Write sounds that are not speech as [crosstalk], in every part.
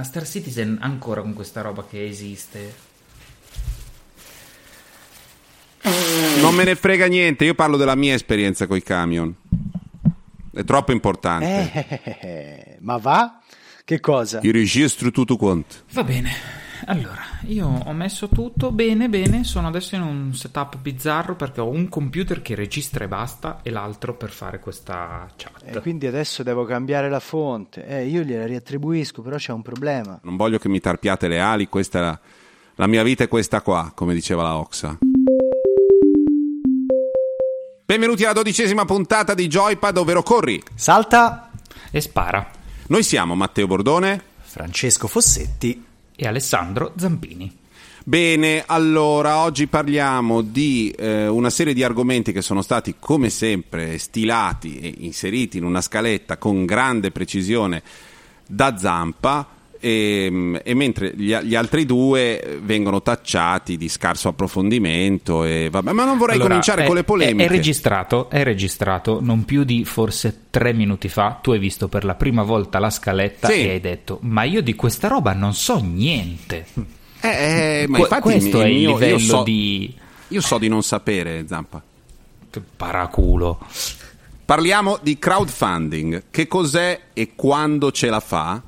ma Star Citizen ancora con questa roba che esiste. Non me ne frega niente, io parlo della mia esperienza con i camion. È troppo importante. Eh, [laughs] ma va? Che cosa? Io registro tutto quanto. Va bene. Allora, io ho messo tutto bene, bene. Sono adesso in un setup bizzarro perché ho un computer che registra e basta e l'altro per fare questa chat. E quindi adesso devo cambiare la fonte. Eh, io gliela riattribuisco, però c'è un problema. Non voglio che mi tarpiate le ali, questa è la, la mia vita è questa qua, come diceva la Oxa. Benvenuti alla dodicesima puntata di Joypad, ovvero Corri. Salta E spara. Noi siamo Matteo Bordone. Francesco Fossetti. E Alessandro Zampini. Bene, allora oggi parliamo di eh, una serie di argomenti che sono stati come sempre stilati e inseriti in una scaletta con grande precisione da Zampa e, e mentre gli, gli altri due vengono tacciati di scarso approfondimento e vabbè, ma non vorrei Allora, cominciare è- con le polemiche. È, è registrato, è registrato non più di forse tre minuti fa. Tu hai visto per la prima volta la scaletta Sì. e hai detto: Ma io di questa roba non so niente. Eh, eh, ma infatti questo è il io- io livello so- di Io so di non sapere, Zampa. paraculo. Parliamo di crowdfunding, che cos'è e quando ce la fa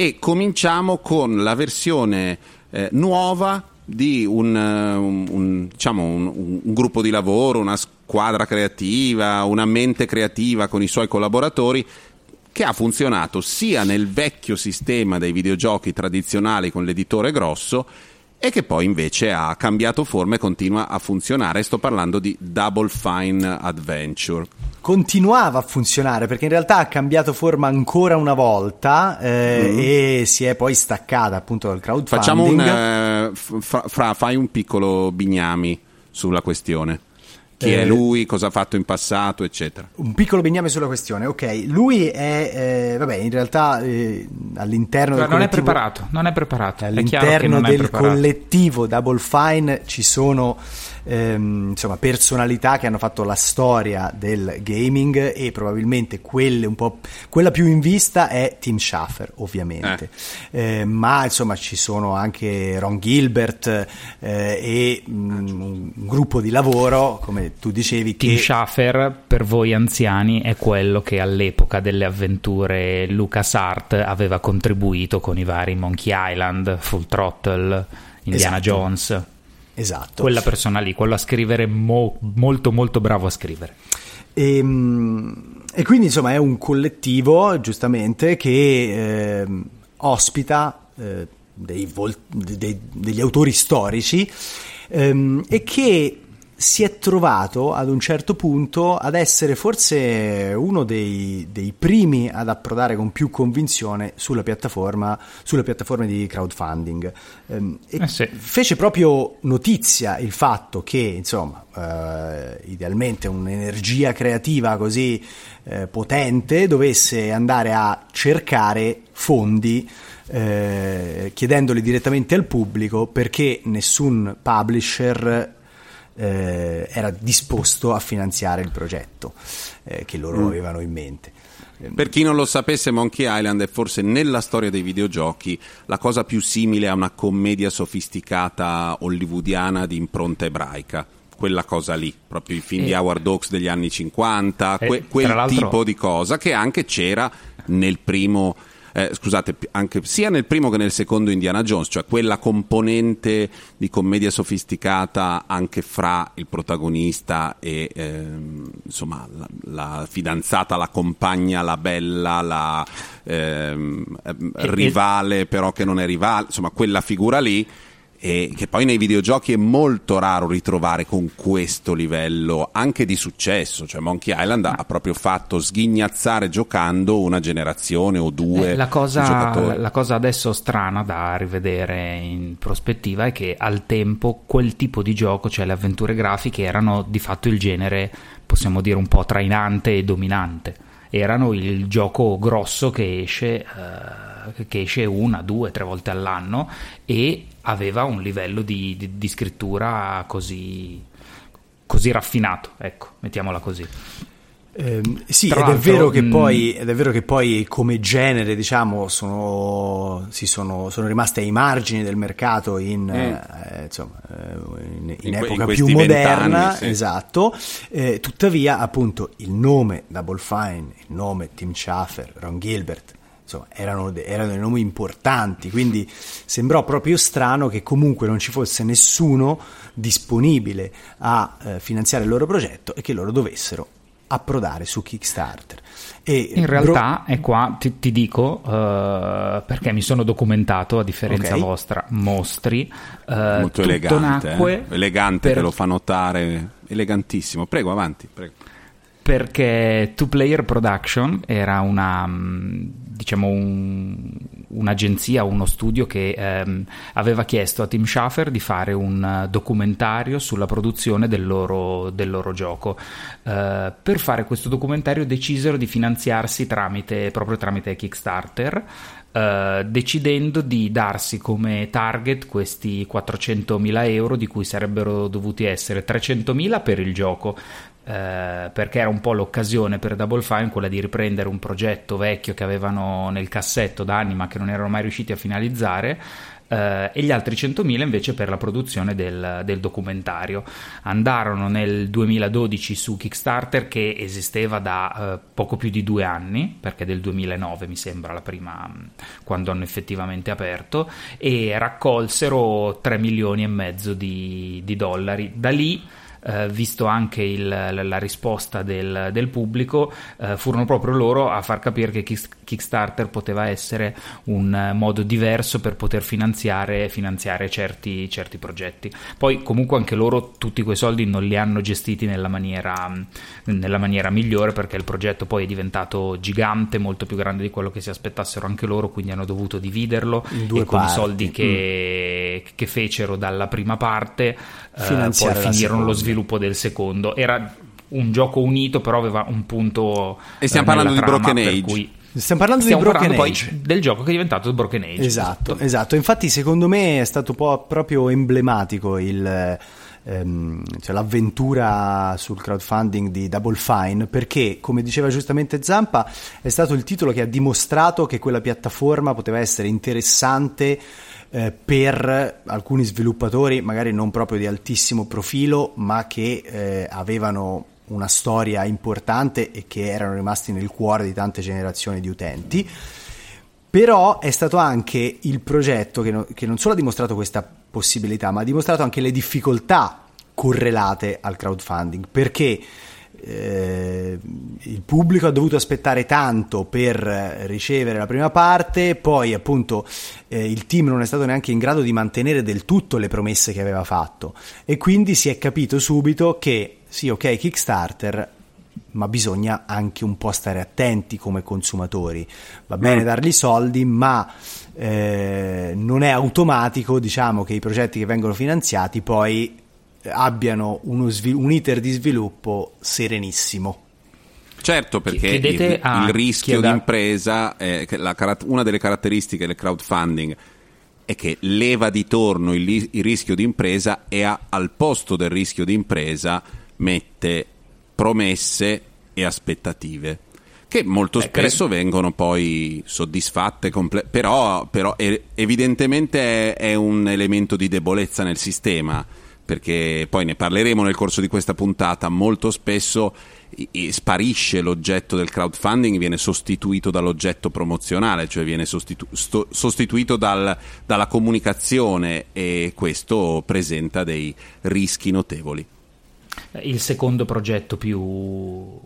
e cominciamo con la versione eh, nuova di un, eh, un- un- diciamo un, gruppo di lavoro, una squadra creativa, una mente creativa con i suoi collaboratori che ha funzionato sia nel vecchio sistema dei videogiochi tradizionali con l'editore grosso e che poi invece ha cambiato forma e continua a funzionare. Sto parlando di Double Fine Adventure. Continuava a funzionare perché in realtà ha cambiato forma ancora una volta eh, e si è poi staccata appunto dal crowdfunding. Facciamo un eh, fra, fra- fai un piccolo bignami sulla questione. Chi Eh, è lui, cosa ha fatto in passato, eccetera. Un piccolo bigname sulla questione, ok. Lui è, eh, vabbè, in realtà eh, all'interno del non è collettivo- preparato, non è preparato. È chiaro che All'interno non è del collettivo Double Fine ci sono ehm, insomma, personalità che hanno fatto la storia del gaming e probabilmente quelle un po' quella più in vista è Tim Schafer, ovviamente. Eh, ma insomma ci sono anche Ron Gilbert eh, e mm, un gruppo di lavoro, come tu dicevi, Tim che Schafer, per voi anziani, è quello che all'epoca delle avventure LucasArt aveva contribuito con i vari Monkey Island, Full Throttle, Indiana Esatto. Jones. Esatto. Quella persona lì, quello a scrivere mo- molto molto bravo a scrivere. E, mm, e quindi insomma è un collettivo giustamente che ehm, ospita eh, dei vol- dei- degli autori storici ehm, e che si è trovato ad un certo punto ad essere forse uno dei, dei primi ad approdare con più convinzione sulla piattaforma, sulle piattaforme di crowdfunding. Ehm, Eh sì. fece proprio notizia il fatto che, insomma, eh, idealmente un'energia creativa così eh, potente dovesse andare a cercare fondi eh, chiedendoli direttamente al pubblico perché nessun publisher eh, era disposto a finanziare il progetto eh, che loro avevano in mente. Per chi non lo sapesse, Monkey Island è forse nella storia dei videogiochi la cosa più simile a una commedia sofisticata hollywoodiana di impronta ebraica. Quella cosa lì, proprio i film di E- Howard Hawks degli anni 50, E, que- quel tra l'altro- tipo di cosa che anche c'era nel primo, eh, scusate, anche, sia nel primo che nel secondo Indiana Jones, cioè quella componente di commedia sofisticata anche fra il protagonista e ehm, insomma la, la fidanzata, la compagna, la bella, la ehm, ehm, rivale però che non è rivale, insomma quella figura lì. E che poi nei videogiochi è molto raro ritrovare con questo livello anche di successo. Cioè, Monkey Island ha proprio fatto sghignazzare giocando una generazione o due Eh, la, cosa, la cosa adesso strana da rivedere in prospettiva è che al tempo quel tipo di gioco, cioè le avventure grafiche, erano di fatto il genere, possiamo dire, un po' trainante e dominante. Erano il gioco grosso che esce, eh, che esce una, due, tre volte all'anno e aveva un livello di, di- di scrittura così, così raffinato, ecco, mettiamola così. Eh, sì, ed è, vero che poi, ed è vero che poi come genere, diciamo, sono, si sono, sono rimaste ai margini del mercato in, mm. eh, insomma, eh, in, in, in epoca in più moderna, sì. esatto. Eh, tuttavia, appunto, il nome Double Fine, il nome Tim Schafer, Ron Gilbert, insomma, erano, erano dei nomi importanti, quindi sembrò proprio strano che comunque non ci fosse nessuno disponibile a eh, finanziare il loro progetto e che loro dovessero approdare su Kickstarter. E in realtà bro... è qua, ti, ti dico, uh, perché mi sono documentato, a differenza okay. vostra, mostri. Uh, Molto elegante, eh? elegante per... te lo fa notare, elegantissimo. Prego, avanti, prego perché Two Player Production era una, mm, diciamo un, un'agenzia, uno studio che ehm, aveva chiesto a Tim Schafer di fare un documentario sulla produzione del loro, del loro gioco. Uh, per fare questo documentario decisero di finanziarsi tramite, proprio tramite Kickstarter. Uh, decidendo di darsi come target questi 400.000 euro di cui sarebbero dovuti essere 300.000 per il gioco eh, perché era un po' l'occasione per Double Fine quella di riprendere un progetto vecchio che avevano nel cassetto da anni ma che non erano mai riusciti a finalizzare Uh, e gli altri 100.000 invece per la produzione del, del, documentario. Andarono nel 2012 su Kickstarter che esisteva da uh, poco più di due anni, perché del 2009 mi sembra la prima quando hanno effettivamente aperto, e raccolsero 3 milioni e mezzo di, di dollari. Da lì eh, visto anche il, la risposta del, del pubblico, eh, furono proprio loro a far capire che Kickstarter poteva essere un modo diverso per poter finanziare, finanziare certi, certi, progetti. Poi comunque anche loro tutti quei soldi non li hanno gestiti nella maniera, nella maniera migliore perché il progetto poi è diventato gigante, molto più grande di quello che si aspettassero anche loro, quindi hanno dovuto dividerlo e con i soldi che, mm. Che, fecero dalla prima parte eh, poi finirono lo sviluppo del secondo. Era un gioco unito, però aveva un punto. E stiamo eh, parlando di Broken Age. Stiamo parlando Stiamo di Broken Age. del gioco che è diventato Broken Age. Esatto, giusto? esatto. Infatti, secondo me è stato proprio emblematico il, ehm, cioè l'avventura sul crowdfunding di Double Fine, perché, come diceva giustamente Zampa, è stato il titolo che ha dimostrato che quella piattaforma poteva essere interessante eh, per alcuni sviluppatori magari non proprio di altissimo profilo, ma che eh, avevano una storia importante e che erano rimasti nel cuore di tante generazioni di utenti. Però è stato anche il progetto che, no, che non solo ha dimostrato questa possibilità, ma ha dimostrato anche le difficoltà correlate al crowdfunding, perché eh, il pubblico ha dovuto aspettare tanto per ricevere la prima parte, poi appunto eh, il team non è stato neanche in grado di mantenere del tutto le promesse che aveva fatto e quindi si è capito subito che sì, ok, Kickstarter, ma bisogna anche un po' stare attenti come consumatori. Va bene mm. dargli soldi, ma eh, non è automatico, diciamo, che i progetti che vengono finanziati poi abbiano svil- un iter di sviluppo serenissimo. Certo, perché il, il, rischio d'impresa, è, la, una delle caratteristiche del crowdfunding è che leva di torno il, il rischio d'impresa e a, al posto del rischio d'impresa mette promesse e aspettative che molto Beh, spesso credo. vengono poi soddisfatte, comple- però, però evidentemente è, è un elemento di debolezza nel sistema perché poi ne parleremo nel corso di questa puntata, molto spesso sparisce l'oggetto del crowdfunding, viene sostituito dall'oggetto promozionale, cioè viene sostitu- sto- sostituito dal, dalla comunicazione e questo presenta dei rischi notevoli. Il secondo progetto più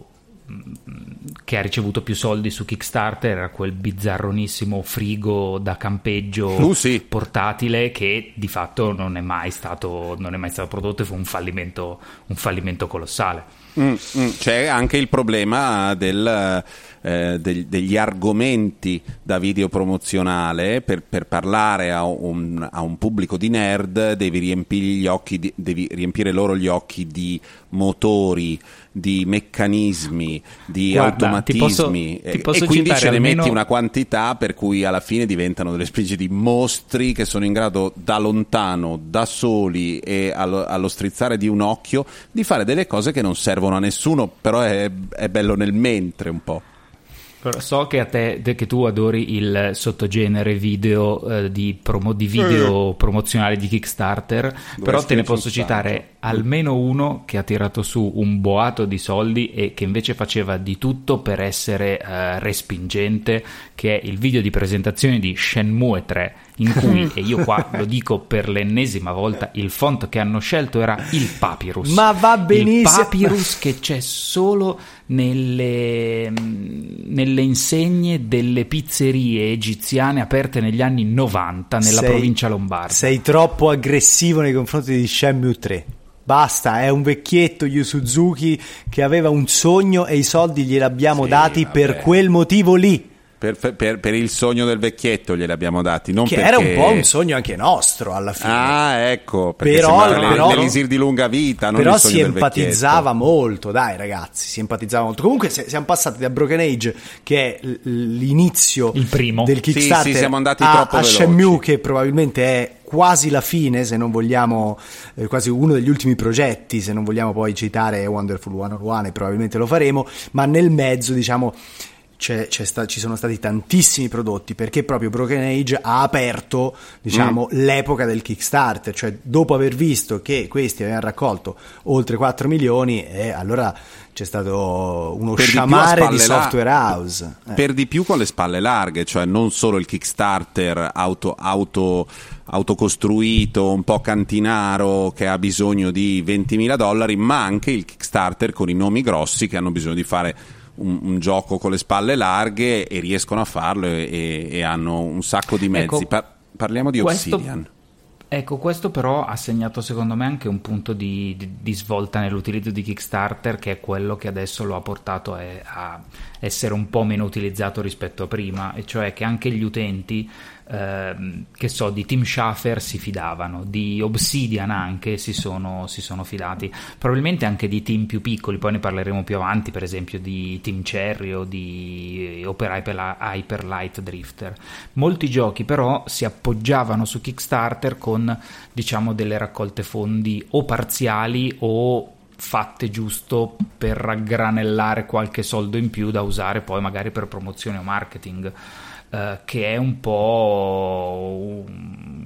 che ha ricevuto più soldi su Kickstarter era quel bizzarronissimo frigo da campeggio uh, sì. portatile che di fatto non è mai stato, non è mai stato prodotto e fu un fallimento, un fallimento colossale. Mm, mm, c'è anche il problema del eh, degli, degli argomenti da video promozionale per, per parlare a un, a un, pubblico di nerd devi, gli occhi di, devi riempire loro gli occhi di motori di meccanismi, di Guarda, automatismi ti posso, ti posso e quindi ce ne almeno... metti una quantità per cui alla fine diventano delle specie di mostri che sono in grado da lontano, da soli e allo, allo strizzare di un occhio di fare delle cose che non servono a nessuno, però è, è bello nel mentre un po'. Però so che a te che tu adori il sottogenere video eh, di, promo, di, video mm. promozionali di Kickstarter, Dove però te ne posso citare almeno uno che ha tirato su un boato di soldi e che invece faceva di tutto per essere eh, respingente, che è il video di presentazione di Shenmue 3 in cui, e io qua lo dico per l'ennesima volta, il font che hanno scelto era il Papyrus. Ma va benissimo! Il Papyrus che c'è solo nelle, nelle insegne delle pizzerie egiziane aperte negli anni 90 nella sei, provincia lombarda. Sei troppo aggressivo nei confronti di Shenmue 3. Basta, è un vecchietto Yu Suzuki che aveva un sogno e i soldi gliel'abbiamo sì, dati vabbè. per quel motivo lì. Per, per, per, il sogno del vecchietto glieli abbiamo dati. Non che perché... era un po' un sogno anche nostro alla fine. Ah, ecco, perché però, però, l'elisir di lunga vita. però si empatizzava molto, dai ragazzi, si empatizzava molto. Comunque siamo passati da Broken Age, che è l'inizio del Kickstarter, sì, sì, siamo andati a, troppo a Shenmue, che probabilmente è quasi la fine, se non vogliamo, eh, quasi uno degli ultimi progetti, se non vogliamo poi citare Wonderful 101 e probabilmente lo faremo, ma nel mezzo diciamo c'è, c'è sta, ci sono stati tantissimi prodotti perché proprio Broken Age ha aperto diciamo, mm. l'epoca del Kickstarter, cioè dopo aver visto che questi avevano raccolto oltre 4 milioni e allora c'è stato uno per sciamare di, di software house. Eh. Per di più con le spalle larghe, cioè non solo il Kickstarter auto, auto, autocostruito, un po' cantinaro che ha bisogno di 20.000 dollari, ma anche il Kickstarter con i nomi grossi che hanno bisogno di fare un, un, gioco con le spalle larghe e riescono a farlo e, e hanno un sacco di mezzi. Ecco, Par- parliamo di questo, Obsidian. Ecco, questo però ha segnato secondo me anche un punto di, di, di, svolta nell'utilizzo di Kickstarter, che è quello che adesso lo ha portato a, a essere un po' meno utilizzato rispetto a prima, e cioè che anche gli utenti Ehm, che so, di Tim Schafer si fidavano, di Obsidian anche si sono, si sono, fidati, probabilmente anche di team più piccoli, poi ne parleremo più avanti, per esempio di Team Cherry o di Opera Hyper Light Drifter. Molti giochi però si appoggiavano su Kickstarter con diciamo delle raccolte fondi o parziali o fatte giusto per raggranellare qualche soldo in più da usare poi magari per promozione o marketing. Uh, che è un po'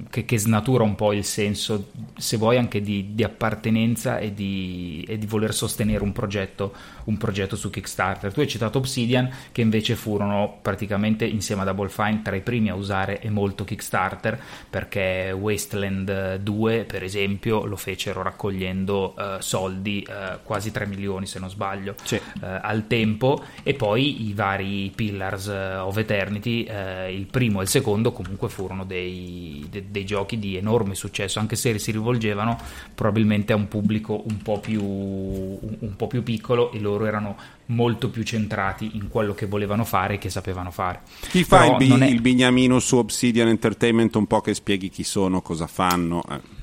che, che, snatura un po' il senso, se vuoi, anche di, di appartenenza e di, e di, voler sostenere un progetto, un progetto su Kickstarter. Tu hai citato Obsidian, che invece furono praticamente insieme a Double Fine tra i primi a usare e molto Kickstarter, perché Wasteland 2, per esempio, lo fecero raccogliendo uh, soldi, uh, quasi 3 milioni se non sbaglio, sì. uh, al tempo, e poi i vari Pillars of Eternity, il primo e il secondo comunque furono dei, dei dei giochi di enorme successo, anche se si rivolgevano probabilmente a un pubblico un po' più, un po più piccolo e loro erano molto più centrati in quello che volevano fare e che sapevano fare. Chi fa il, bi- è... il, bignamino su Obsidian Entertainment un po' che spieghi chi sono, cosa fanno? Eh.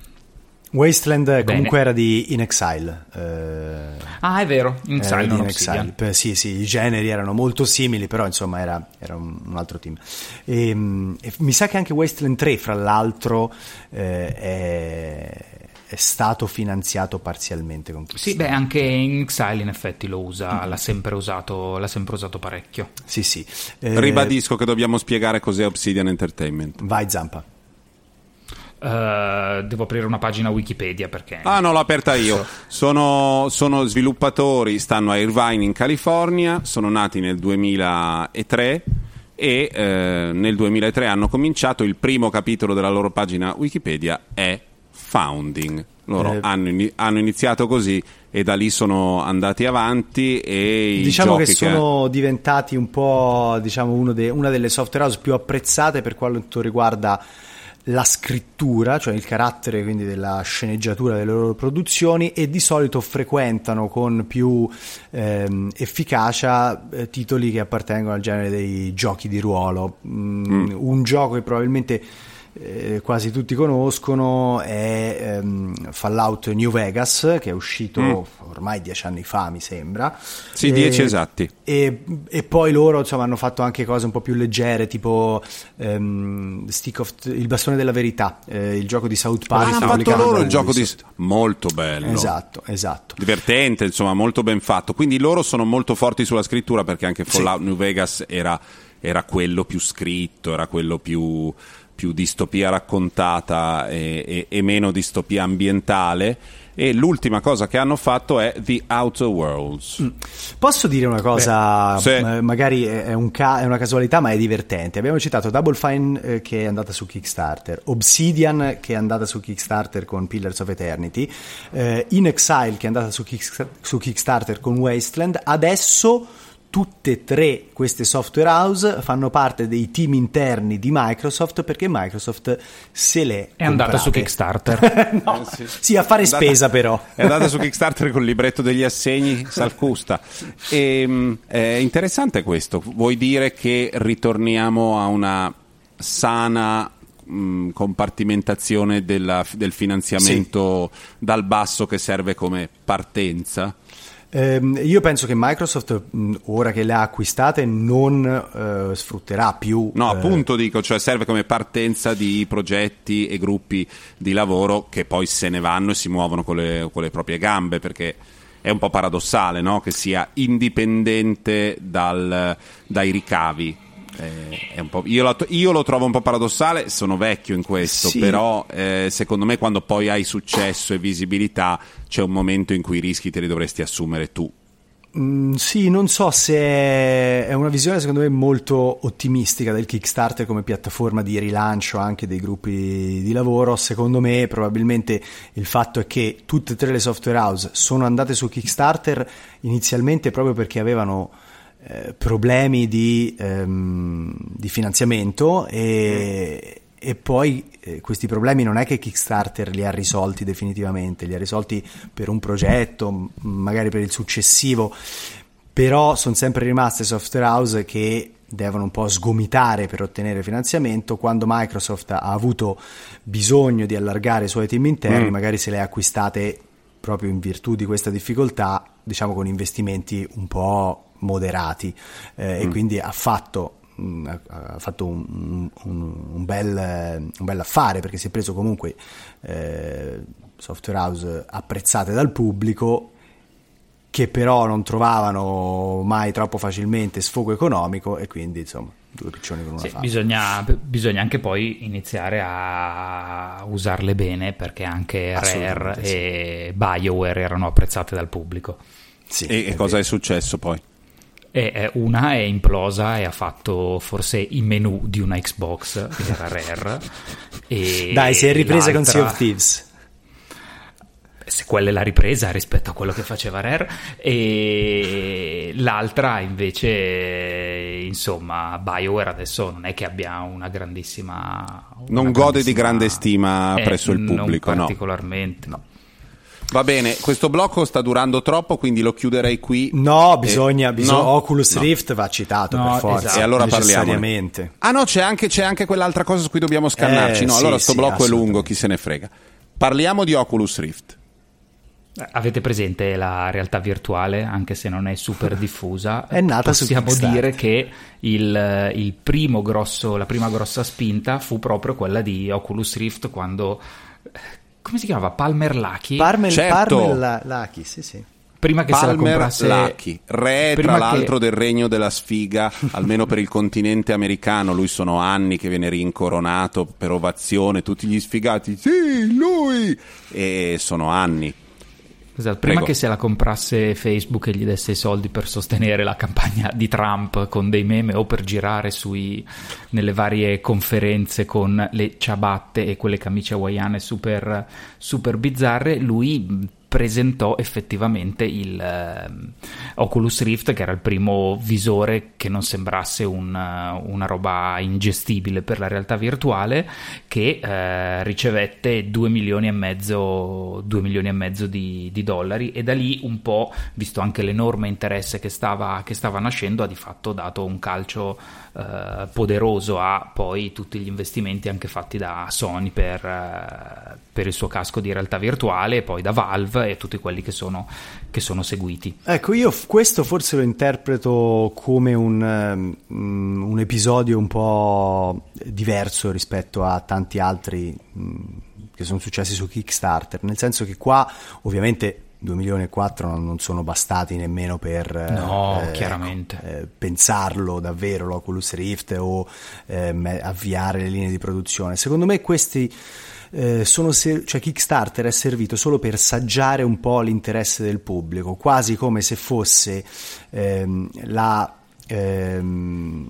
Wasteland Bene. comunque era di In Exile. Eh, ah, è vero, In Exile, non in Exile. Sì, sì, i generi erano molto simili, però insomma era, era un, un, altro team. E, ehm, e, mi sa che anche Wasteland 3, fra l'altro, eh, è, è, stato finanziato parzialmente con Sì, beh, anche In Exile in effetti lo usa, mm-hmm. l'ha, sempre usato, l'ha sempre usato parecchio. Sì, sì. Eh, Ribadisco che dobbiamo spiegare cos'è Obsidian Entertainment. Vai, Zampa. Uh, devo aprire una pagina Wikipedia perché... Ah no, l'ho aperta io. Sono, sono, sviluppatori, stanno a Irvine in California, sono nati nel 2003 e eh, nel 2003 hanno cominciato, il primo capitolo della loro pagina Wikipedia è Founding. Loro eh, hanno, hanno, iniziato così e da lì sono andati avanti e diciamo che sono che... diventati un po' diciamo, de, una delle software house più apprezzate per quanto riguarda la scrittura, cioè il carattere quindi della sceneggiatura delle loro produzioni e di solito frequentano con più ehm, efficacia eh, titoli che appartengono al genere dei giochi di ruolo. Mm, mm. Un gioco che probabilmente eh, quasi tutti conoscono è ehm, Fallout New Vegas che è uscito mm. ormai dieci anni fa mi sembra. Sì dieci esatti. e, e, poi loro insomma hanno fatto anche cose un po' più leggere tipo ehm, of, il bastone della verità eh, il gioco di South Park ah, hanno fatto loro il gioco di molto bello. Esatto esatto. Divertente insomma molto ben fatto. Quindi loro sono molto forti sulla scrittura perché anche Fallout sì. New Vegas era, era quello più scritto era quello più più distopia raccontata e, e, e, meno distopia ambientale. E l'ultima cosa che hanno fatto è The Outer Worlds. Mm. Posso dire una cosa, Beh, sì. Eh, magari è, un ca- è, una casualità, ma è divertente. Abbiamo citato Double Fine eh, che è andata su Kickstarter, Obsidian che è andata su Kickstarter con Pillars of Eternity, eh, In Exile che è andata su, Kick- su Kickstarter con Wasteland. Adesso tutte e tre queste software house fanno parte dei team interni di Microsoft perché Microsoft se le è andata su Kickstarter [laughs] no. eh, sì. sì. a fare andata, spesa però è andata su Kickstarter con il libretto degli assegni Salcusta e, ehm, è interessante questo vuoi dire che ritorniamo a una sana mh, compartimentazione della, del finanziamento sì. dal basso che serve come partenza Ehm, io penso che Microsoft, ora che le ha acquistate, non eh, sfrutterà più. No, eh... appunto dico, cioè serve come partenza di progetti e gruppi di lavoro che poi se ne vanno e si muovono con le, con le proprie gambe perché è un po' paradossale no? che sia indipendente dal, dai ricavi io, lo, io, lo, trovo un po' paradossale, sono vecchio in questo, sì. però eh, secondo me quando poi hai successo e visibilità c'è un momento in cui i rischi te li dovresti assumere tu. Mm, sì, non so se è una visione secondo me molto ottimistica del Kickstarter come piattaforma di rilancio anche dei gruppi di lavoro. Secondo me probabilmente il fatto è che tutte e tre le software house sono andate su Kickstarter inizialmente proprio perché avevano eh, problemi di, ehm, di finanziamento e, e poi eh, questi problemi non è che Kickstarter li ha risolti definitivamente, li ha risolti per un progetto, magari per il successivo, però sono sempre rimaste software house che devono un po' sgomitare per ottenere finanziamento. Quando Microsoft ha avuto bisogno di allargare i suoi team interni, mm. magari se le ha acquistate proprio in virtù di questa difficoltà, diciamo con investimenti un po' moderati eh, mm. e quindi ha fatto mm, ha fatto un, un, un, bel, un, bel, affare perché si è preso comunque eh, software house apprezzate dal pubblico che però non trovavano mai troppo facilmente sfogo economico e quindi insomma due piccioni con una sì, bisogna, bisogna, anche poi iniziare a usarle bene perché anche Rare sì. e BioWare erano apprezzate dal pubblico sì, e, e cosa è successo poi? E una è implosa e ha fatto forse i menu di una Xbox, era Rare. Dai, si è ripresa con Sea of Thieves. Se quella è la ripresa rispetto a quello che faceva Rare, e l'altra invece, insomma, BioWare adesso non è che abbia una grandissima. Una non grandissima, gode di grande stima eh, presso il pubblico, non particolarmente. No. Va bene, questo blocco sta durando troppo, quindi lo chiuderei qui. No, bisogna, e... bisogna no? Oculus no. Rift va citato no, per forza. Esatto. E allora parliamo. Ah no, c'è anche, c'è anche, quell'altra cosa su cui dobbiamo scannarci. Eh, no, sì, allora sto sì, blocco è lungo, chi se ne frega. Parliamo di Oculus Rift. Eh, avete presente la realtà virtuale, anche se non è super [laughs] diffusa? È nata Possiamo dire che il, il primo grosso, la prima grossa spinta fu proprio quella di Oculus Rift quando come si chiamava? Palmer Lucky? Palmer, certo. Palmer Lucky, sì, sì. Prima che Palmer se la comprasse Lucky, re tra l'altro che... del regno della sfiga, almeno per il continente americano, lui sono anni che viene rincoronato per ovazione, tutti gli sfigati, sì, lui! E sono anni. Esatto, prima Prego. che se la comprasse Facebook e gli desse i soldi per sostenere la campagna di Trump con dei meme o per girare sui, nelle varie conferenze con le ciabatte e quelle camicie hawaiane super, super bizzarre, lui presentò effettivamente il uh, Oculus Rift, che era il primo visore che non sembrasse un, uh, una roba ingestibile per la realtà virtuale, che uh, ricevette 2 milioni e mezzo, 2 milioni e mezzo di, di, dollari. E da lì un po', visto anche l'enorme interesse che stava, che stava nascendo, ha di fatto dato un calcio eh, poderoso a poi tutti gli investimenti anche fatti da Sony per, eh, per, il suo casco di realtà virtuale poi da Valve e tutti quelli che sono, che sono seguiti. Ecco, io questo forse lo interpreto come un, um, un episodio un po' diverso rispetto a tanti altri um, che sono successi su Kickstarter, nel senso che qua ovviamente 2 milioni e 4 non sono bastati nemmeno per no, eh, chiaramente. Eh, pensarlo davvero l'Oculus Rift o eh, avviare le linee di produzione. Secondo me questi eh, sono ser- cioè Kickstarter è servito solo per saggiare un po' l'interesse del pubblico, quasi come se fosse ehm, la ehm,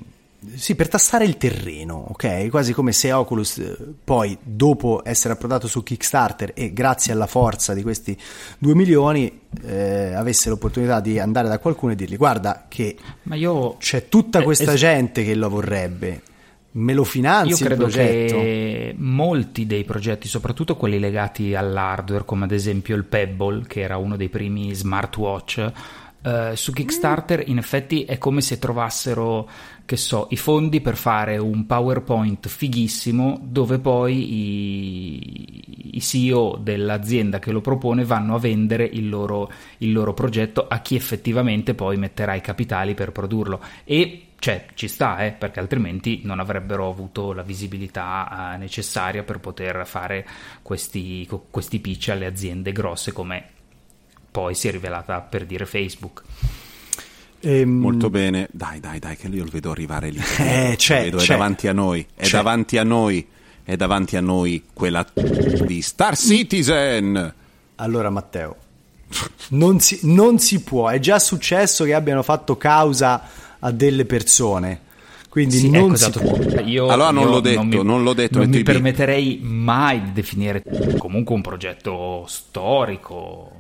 sì, per tastare il terreno, ok? Quasi come se Oculus eh, poi, dopo essere approdato su Kickstarter e grazie alla forza di questi 2 milioni, eh, avesse l'opportunità di andare da qualcuno e dirgli guarda che io... c'è tutta eh, questa es- gente che lo vorrebbe, me lo finanzi Io credo che molti dei progetti, soprattutto quelli legati all'hardware, come ad esempio il Pebble, che era uno dei primi smartwatch, eh, su Kickstarter in effetti è come se trovassero che so, i fondi per fare un PowerPoint fighissimo dove poi i, i CEO dell'azienda che lo propone vanno a vendere il loro, il loro progetto a chi effettivamente poi metterà i capitali per produrlo e cioè ci sta, eh, perché altrimenti non avrebbero avuto la visibilità eh, necessaria per poter fare questi, questi pitch alle aziende grosse come poi si è rivelata per dire Facebook. Ehm... Molto bene, dai, dai, dai, che io lo vedo arrivare lì. [laughs] Eh, c'è, vedo, c'è. È davanti a noi, è c'è. davanti a noi, è davanti a noi quella di Star Citizen. Allora, Matteo, non si, non si può, è già successo che abbiano fatto causa a delle persone. Quindi sì, non ecco, si esatto. può. Io, allora non l'ho detto, non, mi, non l'ho detto. Non mi permetterei mai di definire comunque un progetto storico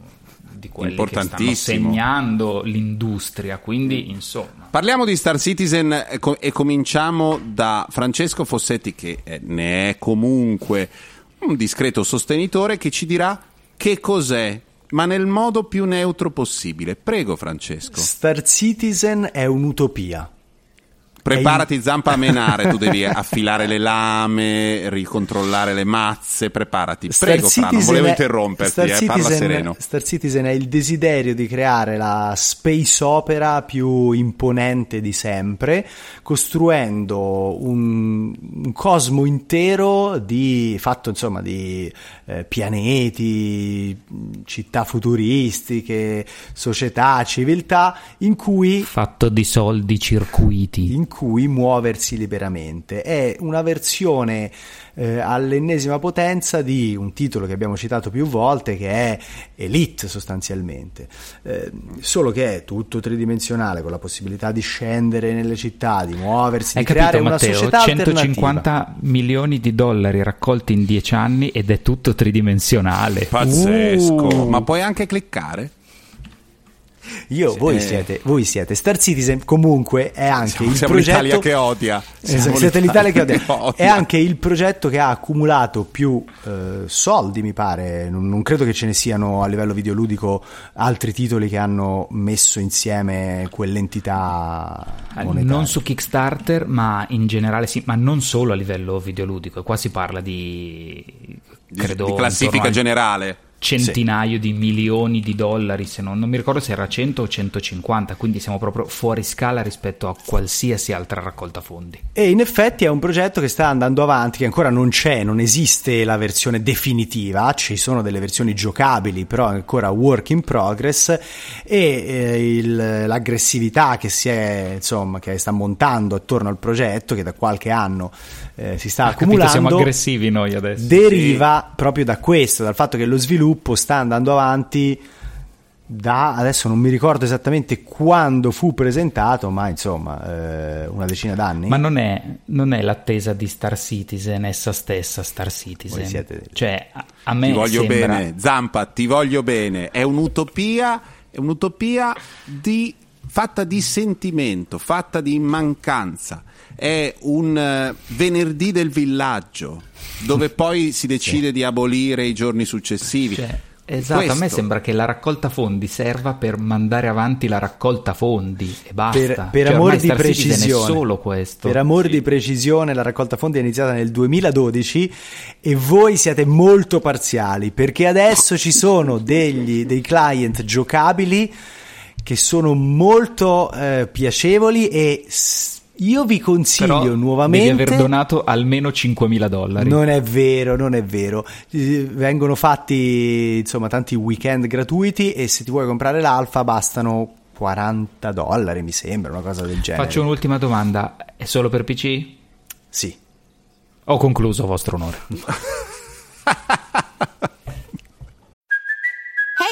di quelli che stanno segnando l'industria, quindi insomma. Parliamo di Star Citizen e cominciamo da Francesco Fossetti che ne è comunque un discreto sostenitore che ci dirà che cos'è ma nel modo più neutro possibile. Prego Francesco. Star Citizen è un'utopia. Preparati zampa a menare, tu devi affilare le lame, ricontrollare le mazze, preparati. Prego, Fra, non volevo interromperti, Star eh, parla sereno. Star Citizen è il desiderio di creare la space opera più imponente di sempre, costruendo un, un cosmo intero di, fatto insomma di eh, pianeti, città futuristiche, società, civiltà, in cui... Fatto di soldi, circuiti. In cui muoversi liberamente. È una versione eh, all'ennesima potenza di un titolo che abbiamo citato più volte che è Elite sostanzialmente, eh, solo che è tutto tridimensionale con la possibilità di scendere nelle città, di muoversi, Hai di creare capito, una Matteo, società 150 milioni di dollari raccolti in 10 anni ed è tutto tridimensionale. Pazzesco, uh. ma puoi anche cliccare? Io, sì, voi, eh. siete, voi, siete, Star Citizen, comunque è anche siamo, il siamo progetto... l'Italia che odia. Siamo siete l'Italia che odia. odia. È anche il progetto che ha accumulato più eh, soldi, mi pare. Non, non, credo che ce ne siano a livello videoludico altri titoli che hanno messo insieme quell'entità monetaria. Non su Kickstarter, ma in generale sì, ma non solo a livello videoludico. Qua si parla di... Credo, di classifica generale centinaio sì. di milioni di dollari, se non, non mi ricordo se era 100 o 150, quindi siamo proprio fuori scala rispetto a qualsiasi altra raccolta fondi. E in effetti è un progetto che sta andando avanti, che ancora non c'è, non esiste la versione definitiva, ci sono delle versioni giocabili, però è ancora work in progress e eh, il, l'aggressività che si è, insomma, che sta montando attorno al progetto, che da qualche anno eh, si sta accumulando, capito, siamo aggressivi noi adesso. Deriva sì. proprio da questo, dal fatto che lo sviluppo sta andando avanti da adesso non mi ricordo esattamente quando fu presentato, ma insomma eh, una decina d'anni. Ma non è, non è, l'attesa di Star Citizen essa stessa Star Citizen. Siete... Cioè, a, a me ti voglio sembra... bene, Zampa, ti voglio bene. È un'utopia, è un'utopia di, fatta di sentimento, fatta di mancanza. È un uh, venerdì del villaggio dove poi si decide sì. di abolire i giorni successivi. Cioè Esatto, Questo. a me sembra che la raccolta fondi serva per mandare avanti la raccolta fondi e basta. Per, per cioè, amor di precisione, solo questo. Per amor sì. di precisione, la raccolta fondi è iniziata nel 2012 e voi siete molto parziali perché adesso ci sono degli, dei client giocabili che sono molto eh, piacevoli e io vi consiglio Però nuovamente. Devi aver donato almeno 5.000 dollari. Non è vero, non è vero. Eh, vengono fatti insomma tanti weekend gratuiti e se ti vuoi comprare l'alfa bastano 40 dollari, mi sembra, una cosa del genere. Faccio un'ultima domanda: è solo per PC? Sì. Ho concluso, vostro onore. [laughs]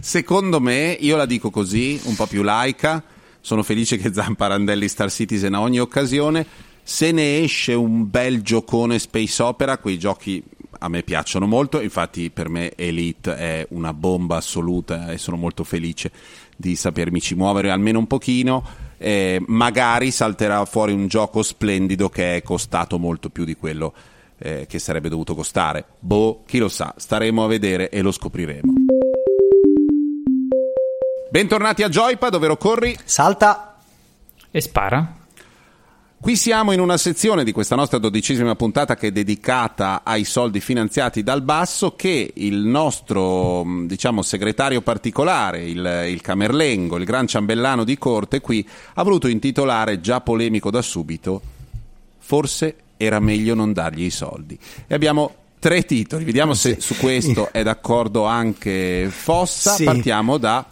Secondo me, io la dico così, un po' più laica, sono felice che Zamparandelli Star Citizen a ogni occasione, se ne esce un bel giocone space opera, quei giochi a me piacciono molto, infatti per me Elite è una bomba assoluta e sono molto felice di sapermici muovere almeno un pochino, eh, magari salterà fuori un gioco splendido che è costato molto più di quello eh, che sarebbe dovuto costare. Boh, chi lo sa, staremo a vedere e lo scopriremo. Bentornati a Joypad, dove corri, salta e spara. Qui siamo in una sezione di questa nostra dodicesima puntata che è dedicata ai soldi finanziati dal basso che il nostro diciamo, segretario particolare, il, il Camerlengo, il gran ciambellano di corte qui ha voluto intitolare, già polemico da subito, forse era meglio non dargli i soldi. E abbiamo tre titoli, vediamo se su questo è d'accordo anche Fossa. Sì. Partiamo da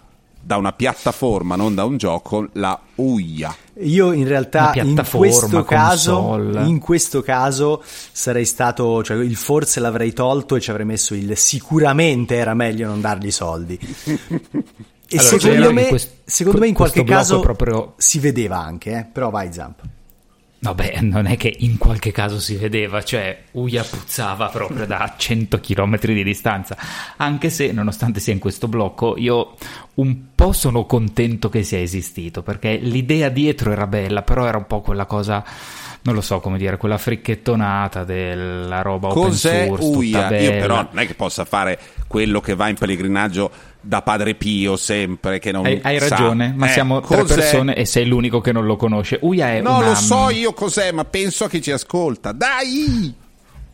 da una piattaforma, non da un gioco, la UIA. Io in realtà in questo, caso, in questo caso sarei stato, cioè il forse l'avrei tolto e ci avrei messo il sicuramente era meglio non dargli i soldi. [laughs] e allora, secondo, me, questo, secondo me in qualche caso proprio... si vedeva anche, eh? però vai Zamp. Vabbè, non è che in qualche caso si vedeva, cioè Uia puzzava proprio da 100 km di distanza, anche se nonostante sia in questo blocco io un po' sono contento che sia esistito, perché l'idea dietro era bella, però era un po' quella cosa non lo so come dire, quella fricchettonata della roba Cos'è open source. Uia? Io però non è che possa fare quello che va in pellegrinaggio da padre Pio sempre che non hai, hai ragione ma eh, siamo tre persone e sei l'unico che non lo conosce. Uia è no una... lo so io cos'è ma penso a chi ci ascolta. Dai!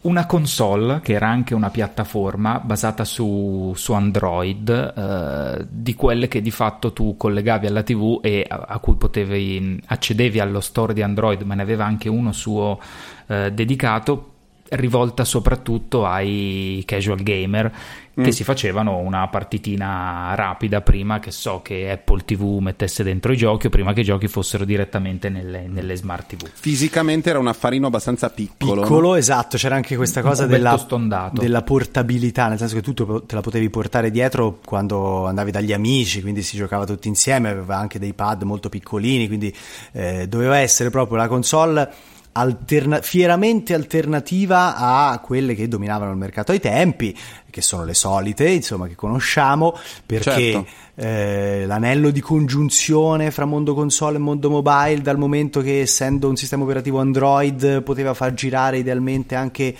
Una console che era anche una piattaforma basata su, su Android, eh, di quelle che di fatto tu collegavi alla TV e a, a, cui potevi accedevi allo store di Android, ma ne aveva anche uno suo eh, dedicato rivolta soprattutto ai casual gamer che mm. si facevano una partitina rapida prima che so che Apple TV mettesse dentro i giochi o prima che i giochi fossero direttamente nelle, nelle smart TV. Fisicamente era un affarino abbastanza piccolo. Piccolo, no? esatto, c'era anche questa cosa della, della, portabilità, nel senso che tu te la potevi portare dietro quando andavi dagli amici, quindi si giocava tutti insieme, aveva anche dei pad molto piccolini, quindi eh, doveva essere proprio la console alterna- fieramente alternativa a quelle che dominavano il mercato ai tempi, che sono le solite, insomma, che conosciamo, perché certo. eh, l'anello di congiunzione fra mondo console e mondo mobile, dal momento che essendo un sistema operativo Android poteva far girare idealmente anche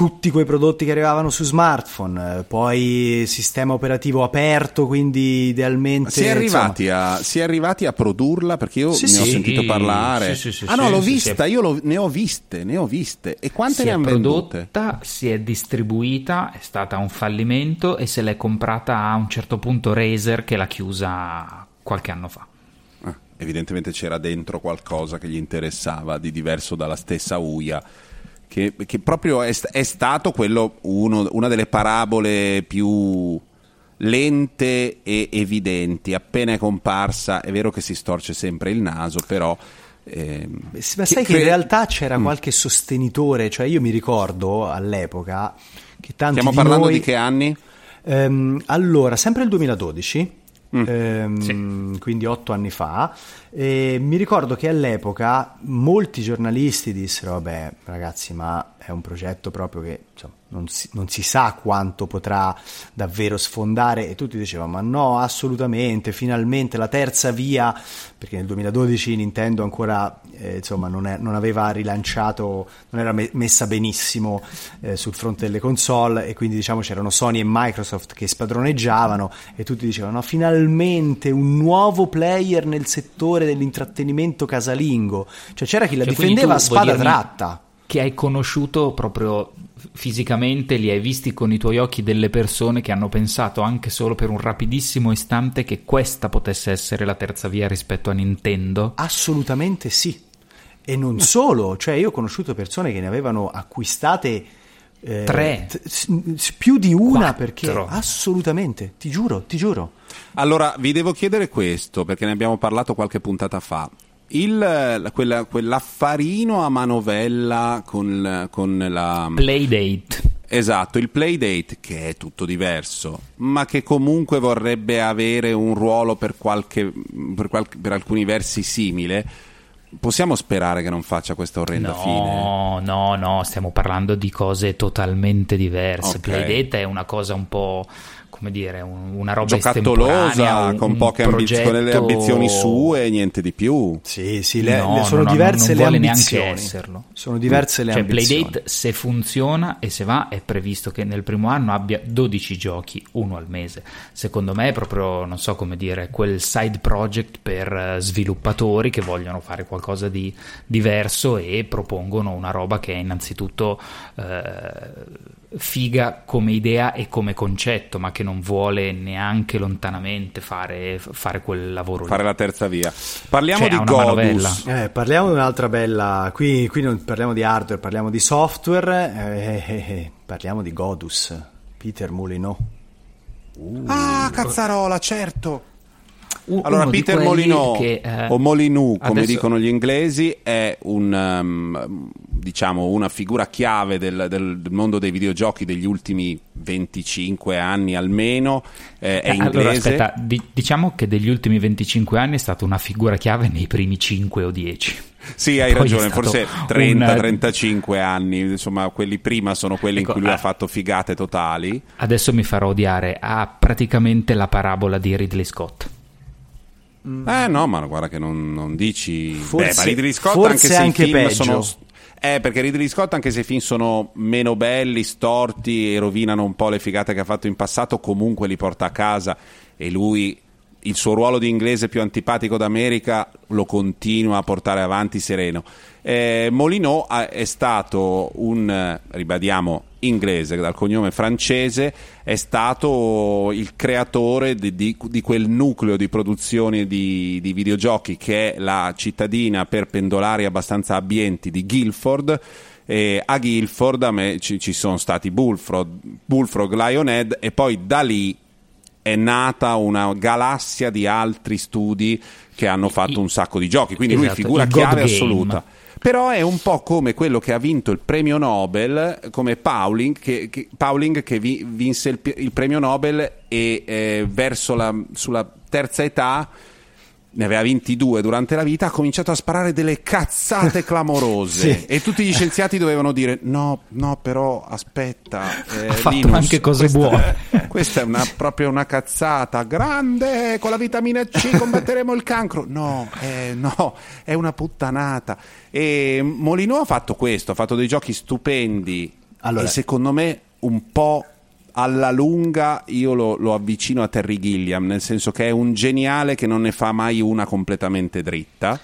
tutti quei prodotti che arrivavano su smartphone, eh, poi sistema operativo aperto, quindi idealmente... Si è, arrivati a, si è arrivati a produrla perché io Sì, ne ho sì. sentito parlare. Sì, sì, sì, ah no, sì, l'ho sì, vista, sì. io l'ho- ne ho viste, ne ho viste. E quante si ne hanno vendute? prodotta, si è distribuita, è stata un fallimento e se l'è comprata a un certo punto Razer che l'ha chiusa qualche anno fa. Ah, evidentemente c'era dentro qualcosa che gli interessava di diverso dalla stessa Uia. Che, che proprio è, è stato quello uno- una delle parabole più lente e evidenti. Appena è comparsa, è vero che si storce sempre il naso, però. ehm, Ma sai che in realtà c'era qualche sostenitore, cioè io mi ricordo all'epoca che tanti Stiamo di parlando noi- di che anni? Ehm, allora, sempre il 2012, Mm. ehm, quindi otto anni fa, e mi ricordo che all'epoca molti giornalisti dissero, vabbè ragazzi, ma è un progetto proprio che insomma, non, si, non si sa quanto potrà davvero sfondare. E tutti dicevano, ma no, assolutamente, finalmente la terza via, perché nel 2012 Nintendo ancora eh, insomma, non, è- non aveva rilanciato, non era me- messa benissimo eh, sul fronte delle console e quindi diciamo c'erano Sony e Microsoft che spadroneggiavano e tutti dicevano "No, finalmente un nuovo player nel settore dell'intrattenimento casalingo. Cioè c'era chi la Cioè, difendeva a spada tratta. Che hai conosciuto proprio fisicamente, li hai visti con i tuoi occhi delle persone che hanno pensato anche solo per un rapidissimo istante che questa potesse essere la terza via rispetto a Nintendo? assolutamente sì e non solo cioè io ho conosciuto persone che ne avevano acquistate eh, Tre. t- più di una Quattro. perché assolutamente ti giuro ti giuro Allora, vi devo chiedere questo, perché ne abbiamo parlato qualche puntata fa. Il, quella- quell'affarino a manovella con, con la... Playdate. Esatto, il playdate che è tutto diverso, ma che comunque vorrebbe avere un ruolo per, qualche, per, qualche- per alcuni versi simile. Possiamo sperare che non faccia questa orrenda fine? No, no, no, stiamo parlando di cose totalmente diverse. Ok. Playdate è una cosa un po', come dire, un- una roba Giocattolosa, un- con poche ambizioni, con le ambizioni sue e niente di più. sì sì le- No, le- sono no, no, diverse non le vuole ambizioni neanche esserlo. sono diverse le Cioè, ambizioni Playdate se funziona e se va è previsto che nel primo anno abbia 12 giochi, uno al mese. Secondo me è proprio, non so come dire, quel side project per eh, sviluppatori che vogliono fare qualcosa di diverso e propongono una roba che è innanzitutto eh, figa come idea e come concetto, ma che non vuole neanche lontanamente fare, fare quel lavoro Fare lì. la terza via. Parliamo Cioè, di. Godus. Eh, parliamo di un'altra bella. Qui, qui non parliamo di hardware, parliamo di software. eh, eh, eh, parliamo di Godus, Peter Molyneux. Ah, cazzarola, certo. U- Allora, Peter Molyneux che, eh, o Molyneux, come adesso- dicono gli inglesi, è un, um, diciamo, una figura chiave del, del- mondo dei videogiochi degli ultimi 25 anni almeno. eh, è Eh, inglese. Allora, aspetta, di- diciamo che degli ultimi 25 anni è stata una figura chiave nei primi 5 o 10. Sì, hai Poi ragione, forse un- 30-35 anni, insomma, quelli prima sono quelli Ecco, in cui lui ah. ha fatto figate totali. Adesso mi farò odiare, ha praticamente la parabola di Ridley Scott. Eh no, ma guarda che non, non dici... Forse- Beh, ma Ridley Scott forse anche se anche film peggio. sono... Eh, perché Ridley Scott anche se i film sono meno belli, storti e rovinano un po' le figate che ha fatto in passato, comunque li porta a casa e lui il suo ruolo di inglese più antipatico d'America lo continua a portare avanti sereno. Eh, ha- è stato un, ribadiamo, inglese dal cognome francese, è stato il creatore di, di- di quel nucleo di produzione di, di videogiochi che è la cittadina per pendolari abbastanza abbienti di Guilford. E a Guilford a me ci, ci sono stati Bullfrog, Bullfrog, Lionhead e poi da lì è nata una galassia di altri studi che hanno fatto un sacco di giochi, quindi lui Esatto, figura il God chiave Game. assoluta. Però è un po' come quello che ha vinto il premio Nobel, come Pauling, che, che- Pauling che vi- vinse il, il premio Nobel e eh, verso la, sulla terza età ne aveva 22 durante la vita, ha cominciato a sparare delle cazzate [laughs] clamorose Sì. e tutti gli scienziati dovevano dire no, no, però aspetta, [laughs] eh, Ha fatto Linus, anche cose questa- buone." [laughs] Questa è una- proprio una cazzata, grande, con la vitamina C combatteremo il cancro. No, eh, no, è una puttanata. E Molino ha fatto questo, ha fatto dei giochi stupendi Allora- e secondo me un po' alla lunga io lo, lo avvicino a Terry Gilliam, nel senso che è un geniale che non ne fa mai una completamente dritta.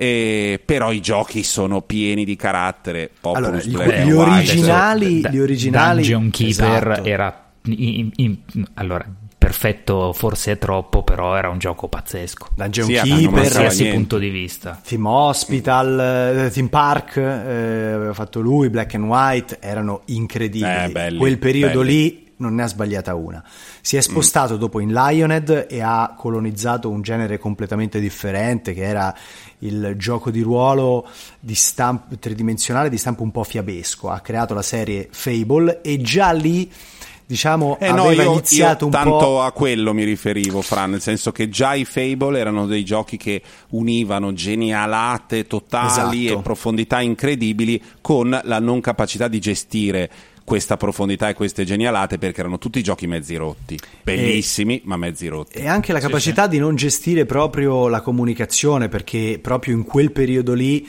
E- però i giochi sono pieni di carattere. Populous, Allora, gli- Black gli White, originali- Da- gli originali- Dungeon Keeper esatto. era in- in- allora perfetto forse è troppo però era un gioco pazzesco Dungeon Sì, da Keeper, mancava qualsiasi niente. punto di vista Team Hospital, eh, Team Park, eh, aveva fatto lui, Black and White, erano incredibili. Eh, belli, Quel periodo belli. lì non ne ha sbagliata una. Si è spostato dopo in Lionhead e ha colonizzato un genere completamente differente che era il gioco di ruolo di stampo tridimensionale di stampo un po' fiabesco. Ha creato la serie Fable e già lì diciamo Eh no, aveva io, iniziato io un tanto po' a quello mi riferivo, Fra, nel senso che già i Fable erano dei giochi che univano genialate totali Esatto. e profondità incredibili con la non capacità di gestire questa profondità e queste genialate perché erano tutti giochi mezzi rotti, bellissimi ma mezzi rotti. E anche la capacità di non gestire proprio la comunicazione, perché proprio in quel periodo lì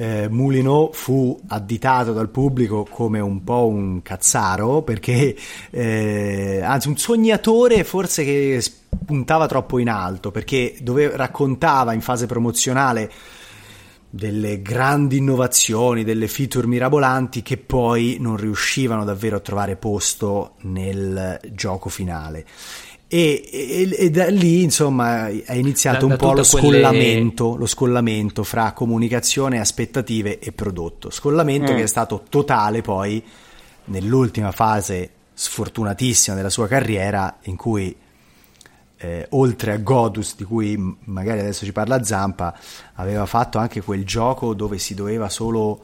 eh, Moulinot fu additato dal pubblico come un po' un cazzaro, perché eh, anzi un sognatore forse che spuntava troppo in alto, perché dove raccontava in fase promozionale delle grandi innovazioni, delle feature mirabolanti che poi non riuscivano davvero a trovare posto nel gioco finale. E, e- e da lì insomma è iniziato Da- un da po' lo tutte quelle- scollamento, lo scollamento fra comunicazione, aspettative e prodotto. Scollamento Mm. che è stato totale poi nell'ultima fase sfortunatissima della sua carriera in cui eh, oltre a Godus di cui magari adesso ci parla Zampa aveva fatto anche quel gioco dove si doveva solo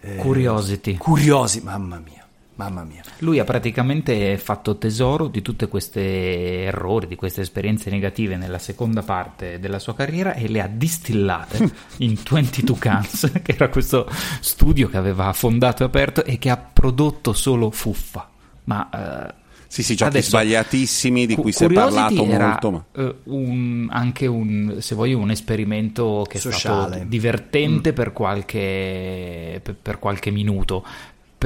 eh, Curiosity. curiosi mamma mia mamma mia Lui ha praticamente fatto tesoro di tutte queste errori, di queste esperienze negative nella seconda parte della sua carriera e le ha distillate [laughs] in 22 Cans, che era questo studio che aveva fondato e aperto e che ha prodotto solo fuffa. Ma eh, Sì, sì, giochi adesso, sbagliatissimi di Cu- cui si è parlato era, molto. Ma... eh, un- anche un, se vuoi, un esperimento che è Sociale. stato divertente Mm. per, qualche, per, per qualche minuto.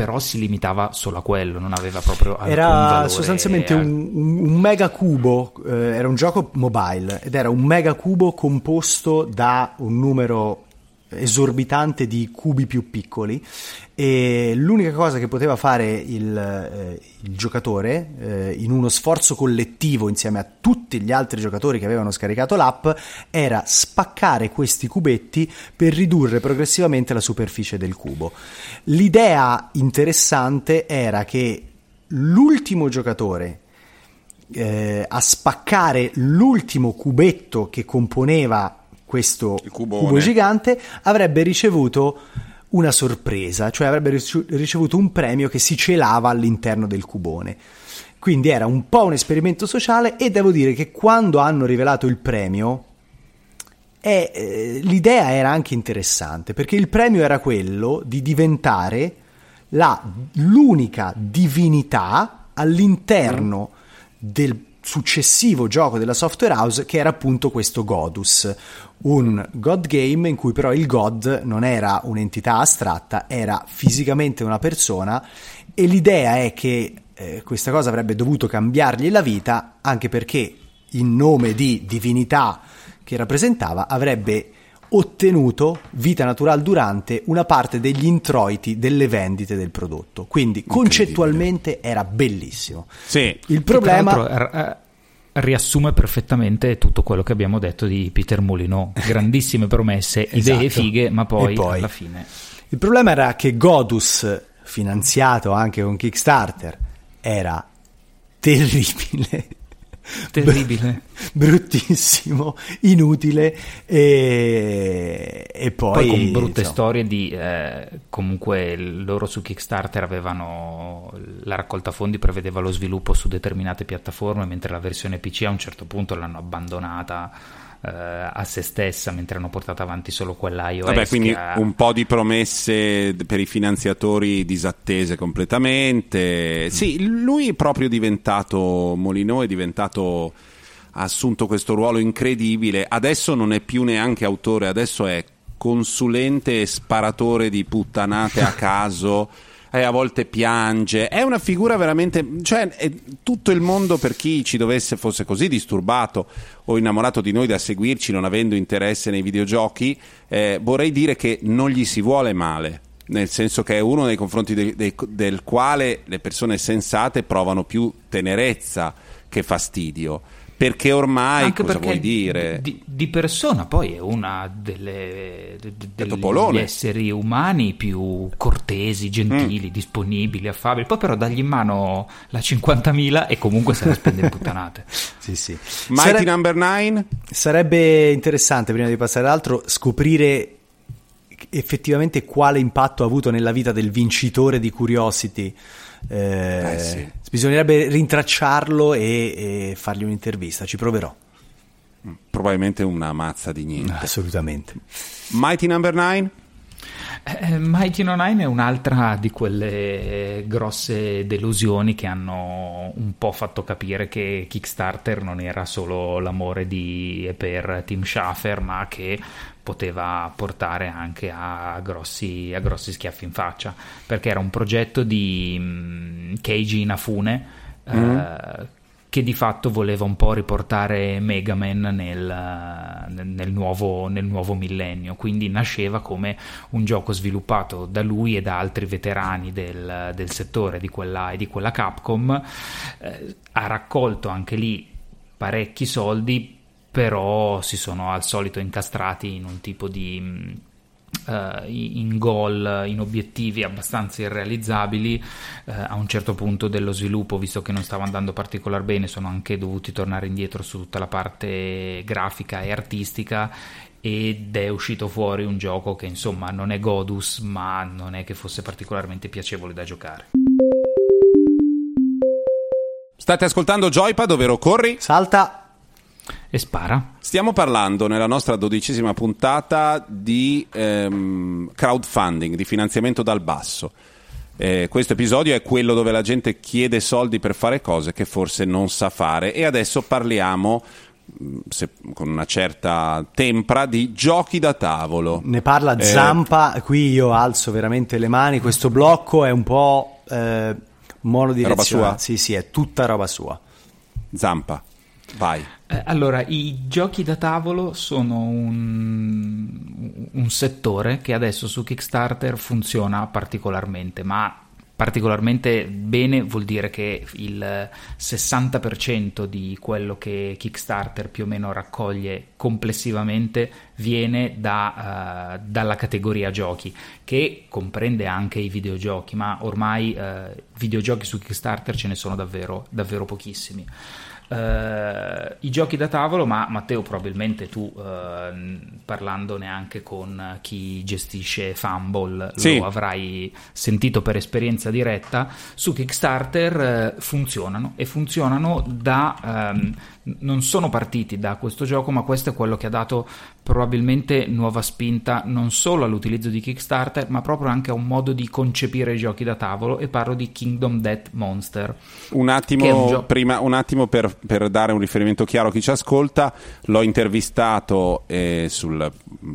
Però si limitava solo a quello, non aveva proprio era sostanzialmente al- un, un- un mega cubo eh, era un gioco mobile ed era un mega cubo composto da un numero esorbitante di cubi più piccoli e l'unica cosa che poteva fare il, eh, il giocatore eh, in uno sforzo collettivo insieme a tutti gli altri giocatori che avevano scaricato l'app era spaccare questi cubetti per ridurre progressivamente la superficie del cubo. L'idea interessante era che l'ultimo giocatore eh, a spaccare l'ultimo cubetto che componeva questo cubo gigante avrebbe ricevuto una sorpresa, cioè avrebbe ricevu- ricevuto un premio che si celava all'interno del cubone. Quindi era un po' un esperimento sociale e devo dire che quando hanno rivelato il premio eh, eh, l'idea era anche interessante perché il premio era quello di diventare la- l'unica divinità all'interno del successivo gioco della software house che era appunto questo Godus, un God game in cui però il God non era un'entità astratta, era fisicamente una persona e l'idea è che eh, questa cosa avrebbe dovuto cambiargli la vita anche perché in nome di divinità che rappresentava avrebbe ottenuto vita natural durante una parte degli introiti delle vendite del prodotto. Quindi concettualmente era bellissimo. Sì. Il problema eh, riassume perfettamente tutto quello che abbiamo detto di Peter Molyneux. [laughs] Grandissime promesse, idee Esatto. fighe, ma poi, poi? alla fine... Il problema era che Godus, finanziato anche con Kickstarter, era terribile. [laughs] Terribile. Bruttissimo, inutile e, e poi, Poi con brutte insomma, storie di eh, comunque loro su Kickstarter avevano la raccolta fondi prevedeva lo sviluppo su determinate piattaforme mentre la versione PC a un certo punto l'hanno abbandonata a se stessa mentre hanno portato avanti solo quella iOS Vabbè, quindi ha- un po' di promesse per i finanziatori disattese completamente. Sì, lui è proprio diventato Molino, è diventato ha assunto questo ruolo incredibile. Adesso non è più neanche autore, adesso è consulente e sparatore di puttanate a [laughs] caso. E a volte piange. È una figura veramente. cioè, tutto il mondo per chi ci dovesse fosse così disturbato o innamorato di noi da seguirci, non avendo interesse nei videogiochi, eh, vorrei dire che non gli si vuole male. Nel senso che è uno nei confronti de- de- del quale le persone sensate provano più tenerezza che fastidio perché ormai Anche cosa perché vuoi dire? Di, di persona poi è una delle, de- de- degli esseri umani più cortesi, gentili, disponibili, affabili. Poi però dagli in mano la 50.000 e comunque se la spende in [laughs] puttanate. Sì, sì. Mighty Sare- Number 9? Sarebbe interessante, prima di passare ad altro, scoprire effettivamente quale impatto ha avuto nella vita del vincitore di Curiosity. Eh, Eh, sì. Bisognerebbe rintracciarlo e, e fargli un'intervista, ci proverò. Probabilmente una mazza di niente. Assolutamente. Mighty Number 9? Eh, Mighty No Nine è un'altra di quelle grosse delusioni che hanno un po' fatto capire che Kickstarter non era solo l'amore di e per Tim Schafer, ma che poteva portare anche a grossi, a grossi schiaffi in faccia, perché era un progetto di mm, Keiji Inafune eh, che di fatto voleva un po' riportare Mega Man nel, nel- nel nuovo, nel nuovo millennio, quindi nasceva come un gioco sviluppato da lui e da altri veterani del, del settore di quella, di quella Capcom, Eh, ha raccolto anche lì parecchi soldi, però si sono al solito incastrati in un tipo di... eh, in goal, in obiettivi abbastanza irrealizzabili. Eh, a un certo punto dello sviluppo, visto che non stava andando particolar bene, sono anche dovuti tornare indietro su tutta la parte grafica e artistica. Ed è uscito fuori un gioco che insomma non è Godus, ma non è che fosse particolarmente piacevole da giocare. State ascoltando Joypad, ovvero Corri? Salta. E spara. Stiamo parlando nella nostra dodicesima puntata di ehm, crowdfunding, di finanziamento dal basso. Eh, questo episodio è quello dove la gente chiede soldi per fare cose che forse non sa fare e adesso parliamo mh, se- con una certa tempra di giochi da tavolo. Ne parla Eh, Zampa, qui io alzo veramente le mani, questo blocco è un po' eh, monodirezionale. Roba sua? Sì, sì, è tutta roba sua. Zampa, vai. Eh, allora, i giochi da tavolo sono un, un settore che adesso su Kickstarter funziona particolarmente, ma particolarmente bene vuol dire che il 60% di quello che Kickstarter più o meno raccoglie complessivamente viene da, eh, dalla categoria giochi, che comprende anche i videogiochi, ma ormai eh, videogiochi su Kickstarter ce ne sono davvero, davvero pochissimi. Eh, I giochi da tavolo, ma Matteo, probabilmente tu eh, parlandone anche con chi gestisce Fumble Sì. lo avrai sentito per esperienza diretta. Su Kickstarter eh, funzionano e funzionano da ehm, non sono partiti da questo gioco, ma questo è quello che ha dato probabilmente nuova spinta non solo all'utilizzo di Kickstarter, ma proprio anche a un modo di concepire i giochi da tavolo. E parlo di Kingdom Death Monster. Un attimo, un gio- prima, un attimo per, per dare un riferimento chiaro a chi ci ascolta, l'ho intervistato eh, sul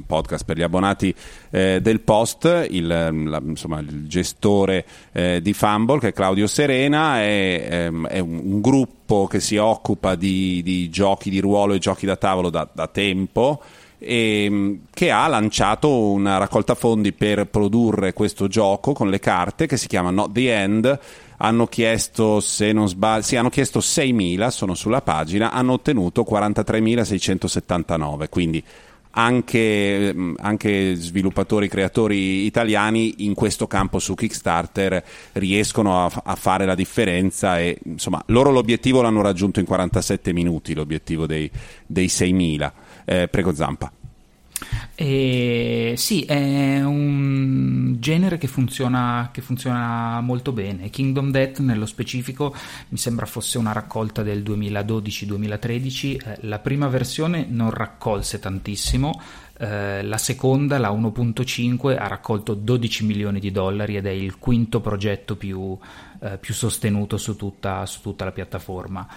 podcast per gli abbonati eh, del Post, il, la- insomma, il gestore eh, di Fumble che è Claudio Serena, è, ehm, è un, un gruppo che si occupa di, di giochi di ruolo e giochi da tavolo da, da tempo e mh, che ha lanciato una raccolta fondi per produrre questo gioco con le carte che si chiama Not the End. Hanno chiesto, se non sbaglio, sì, hanno chiesto 6.000, sono sulla pagina, hanno ottenuto 43.679, quindi anche, anche sviluppatori, creatori italiani in questo campo su Kickstarter riescono a, a fare la differenza e insomma loro l'obiettivo l'hanno raggiunto in 47 minuti, l'obiettivo dei, dei 6.000. Eh, prego Zampa. E sì, è un genere che funziona, che funziona molto bene. Kingdom Death, nello specifico, mi sembra fosse una raccolta del 2012-2013. Eh, la prima versione non raccolse tantissimo. eh, la seconda, la 1.5, ha raccolto 12 milioni di dollari ed è il quinto progetto più, eh, più sostenuto su tutta, su tutta la piattaforma.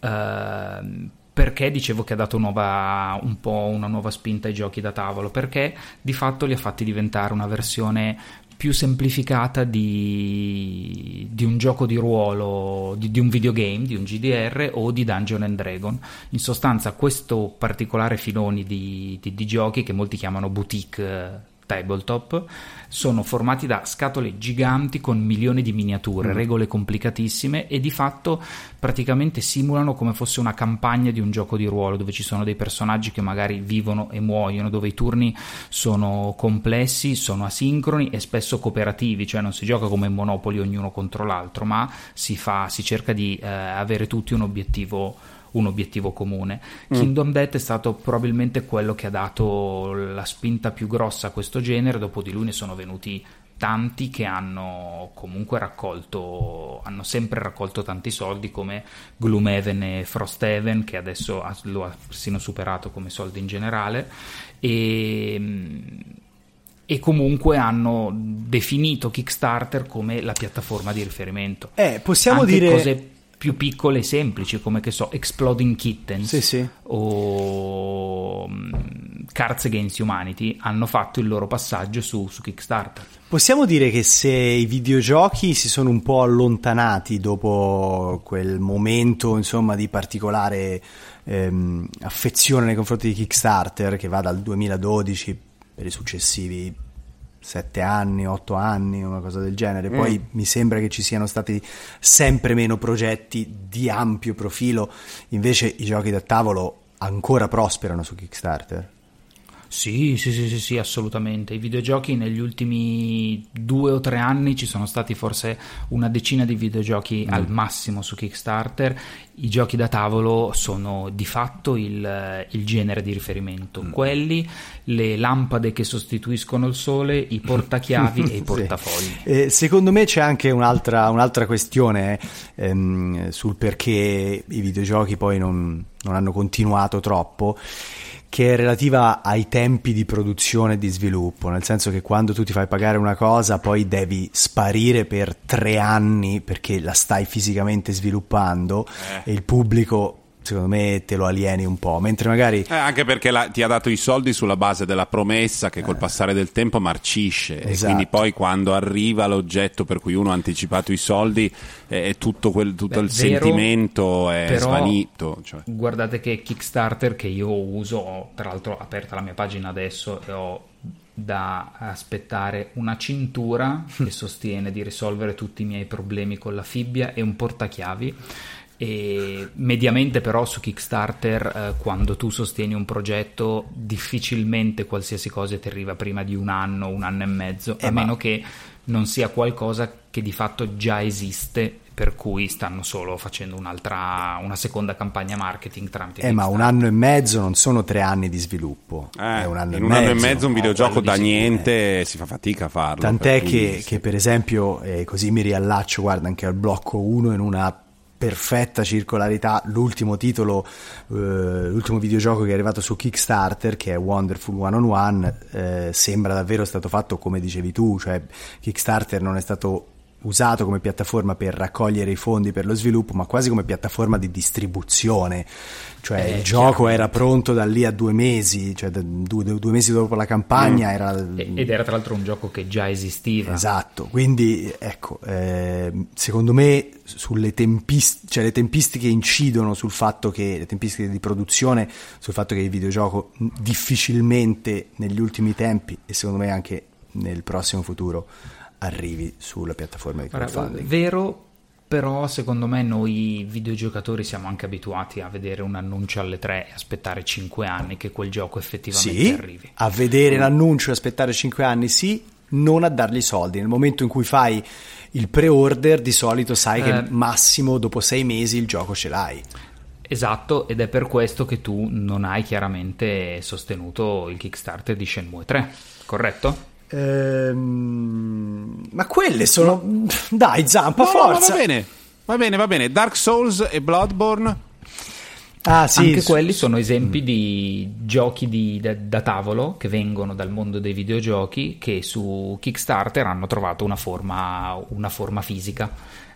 Eh, perché dicevo che ha dato nuova, un po' una nuova spinta ai giochi da tavolo? Perché di fatto li ha fatti diventare una versione più semplificata di, di, un gioco di ruolo, di, di, un videogame, di un GDR o di Dungeon and Dragon. In sostanza questo particolare filone di, di giochi che molti chiamano boutique tabletop sono formati da scatole giganti con milioni di miniature, mm. regole complicatissime e di fatto praticamente simulano come fosse una campagna di un gioco di ruolo dove ci sono dei personaggi che magari vivono e muoiono, dove i turni sono complessi, sono asincroni e spesso cooperativi, cioè non si gioca come in Monopoli ognuno contro l'altro, ma si, fa, si cerca di eh, avere tutti un obiettivo un obiettivo comune. Mm. Kingdom Death è stato probabilmente quello che ha dato la spinta più grossa a questo genere, dopo di lui ne sono venuti tanti che hanno comunque raccolto, hanno sempre raccolto tanti soldi come Gloomhaven e Frosthaven che adesso lo ha persino superato come soldi in generale e, e comunque hanno definito Kickstarter come la piattaforma di riferimento. Eh, possiamo Anche dire cose più piccole e semplici come che so Exploding Kittens sì, sì. o um, Cards Against Humanity hanno fatto il loro passaggio su, su, Kickstarter possiamo dire che se i videogiochi si sono un po' allontanati dopo quel momento insomma di particolare ehm, affezione nei confronti di Kickstarter che va dal 2012 per i successivi sette anni, otto anni, una cosa del genere. Poi mm. mi sembra che ci siano stati sempre meno progetti di ampio profilo, invece i giochi da tavolo ancora prosperano su Kickstarter. Sì, sì, sì, sì, sì, assolutamente. I videogiochi negli ultimi due o tre anni ci sono stati forse una decina di videogiochi mm. al massimo su Kickstarter. I giochi da tavolo sono di fatto il, il genere di riferimento. Mm. Quelli, le lampade che sostituiscono il sole, i [laughs] portachiavi e i portafogli. Sì. Eh, secondo me c'è anche un'altra, un'altra questione ehm, sul perché i videogiochi poi non, non hanno continuato troppo che è relativa ai tempi di produzione e di sviluppo, nel senso che quando tu ti fai pagare una cosa poi devi sparire per tre anni perché la stai fisicamente sviluppando eh. e il pubblico secondo me te lo alieni un po', mentre magari... Eh, anche perché la, ti ha dato i soldi sulla base della promessa che col eh. passare del tempo marcisce esatto. e quindi poi quando arriva l'oggetto per cui uno ha anticipato i soldi eh, tutto, quel, tutto Beh, il vero, sentimento è però, svanito. Cioè. Guardate che Kickstarter che io uso, tra l'altro ho aperta la mia pagina adesso e ho da aspettare una cintura che sostiene di risolvere tutti i miei problemi con la fibbia e un portachiavi e mediamente però su Kickstarter eh, quando tu sostieni un progetto difficilmente qualsiasi cosa ti arriva prima di un anno, un anno e mezzo, eh a ma... meno che non sia qualcosa che di fatto già esiste per cui stanno solo facendo un'altra, una seconda campagna marketing tramite Eh, ma un anno e mezzo non sono tre anni di sviluppo. Eh, un anno in un mezzo. anno e mezzo un videogioco da niente si fa fatica a farlo. Tant'è per che, che, per esempio, eh, così mi riallaccio, guarda, anche al blocco 1 in una perfetta circolarità l'ultimo titolo eh, l'ultimo videogioco che è arrivato su Kickstarter che è Wonderful One on One eh, sembra davvero stato fatto come dicevi tu cioè Kickstarter non è stato usato come piattaforma per raccogliere i fondi per lo sviluppo, ma quasi come piattaforma di distribuzione. Cioè eh, il gioco era pronto da lì a due mesi, cioè due, due mesi dopo la campagna. Mm. Era... Ed era tra l'altro un gioco che già esisteva. Esatto, quindi ecco, eh, secondo me sulle tempist- cioè, le tempistiche incidono sul fatto che, le tempistiche di produzione, sul fatto che il videogioco difficilmente negli ultimi tempi e secondo me anche nel prossimo futuro arrivi sulla piattaforma di crowdfunding. Vero, però secondo me noi videogiocatori siamo anche abituati a vedere un annuncio alle 3 e aspettare 5 anni che quel gioco effettivamente sì, arrivi. A vedere l'annuncio e aspettare 5 anni sì, non a dargli soldi. Nel momento in cui fai il pre-order di solito sai eh, che massimo dopo 6 mesi il gioco ce l'hai. Esatto, ed è per questo che tu non hai chiaramente sostenuto il Kickstarter di Shenmue 3, corretto? Ehm, ma quelle sono. [laughs] Dai, zampa, no, forza. va bene, va bene, va bene. Dark Souls e Bloodborne. Ah, sì, Anche quelli sono esempi di giochi di, da, da, tavolo che vengono dal mondo dei videogiochi che su Kickstarter hanno trovato una forma, una forma fisica.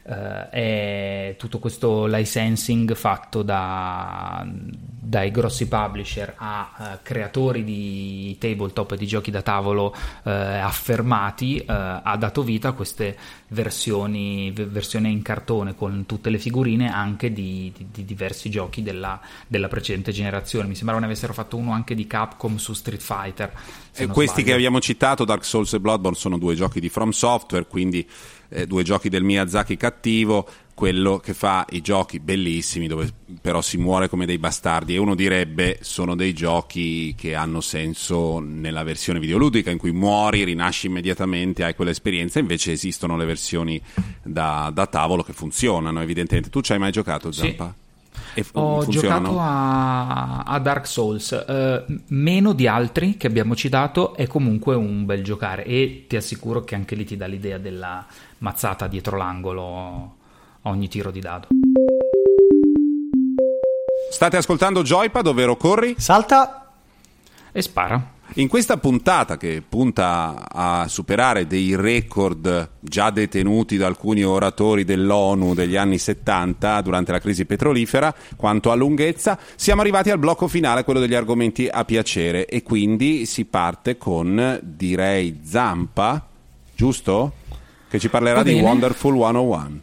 Uh, è tutto questo licensing fatto da, dai grossi publisher a uh, creatori di tabletop e di giochi da tavolo uh, affermati, ha dato vita a queste versioni, versioni, in cartone con tutte le figurine anche di, di, di diversi giochi della, della, precedente generazione. Mi sembrava ne avessero fatto uno anche di Capcom su Street Fighter. E questi sbaglio. che abbiamo citato, Dark Souls e Bloodborne, sono due giochi di From Software, quindi eh, due giochi del Miyazaki cattivo quello che fa i giochi bellissimi dove però si muore come dei bastardi e uno direbbe sono dei giochi che hanno senso nella versione videoludica in cui muori, rinasci immediatamente, hai quell'esperienza, invece esistono le versioni da, da tavolo che funzionano evidentemente. Tu ci hai mai giocato Zampa? Sì. E Ho funzionano? giocato a, a, Dark Souls, eh, meno di altri che abbiamo citato, è comunque un bel giocare e ti assicuro che anche lì ti dà l'idea della mazzata dietro l'angolo ogni tiro di dado. State ascoltando Joypad, ovvero corri, salta e spara. In questa puntata che punta a superare dei record già detenuti da alcuni oratori dell'ONU degli anni 70 durante la crisi petrolifera, quanto a lunghezza, siamo arrivati al blocco finale, quello degli argomenti a piacere e quindi si parte con direi Zampa, giusto? Che ci parlerà di Wonderful 101.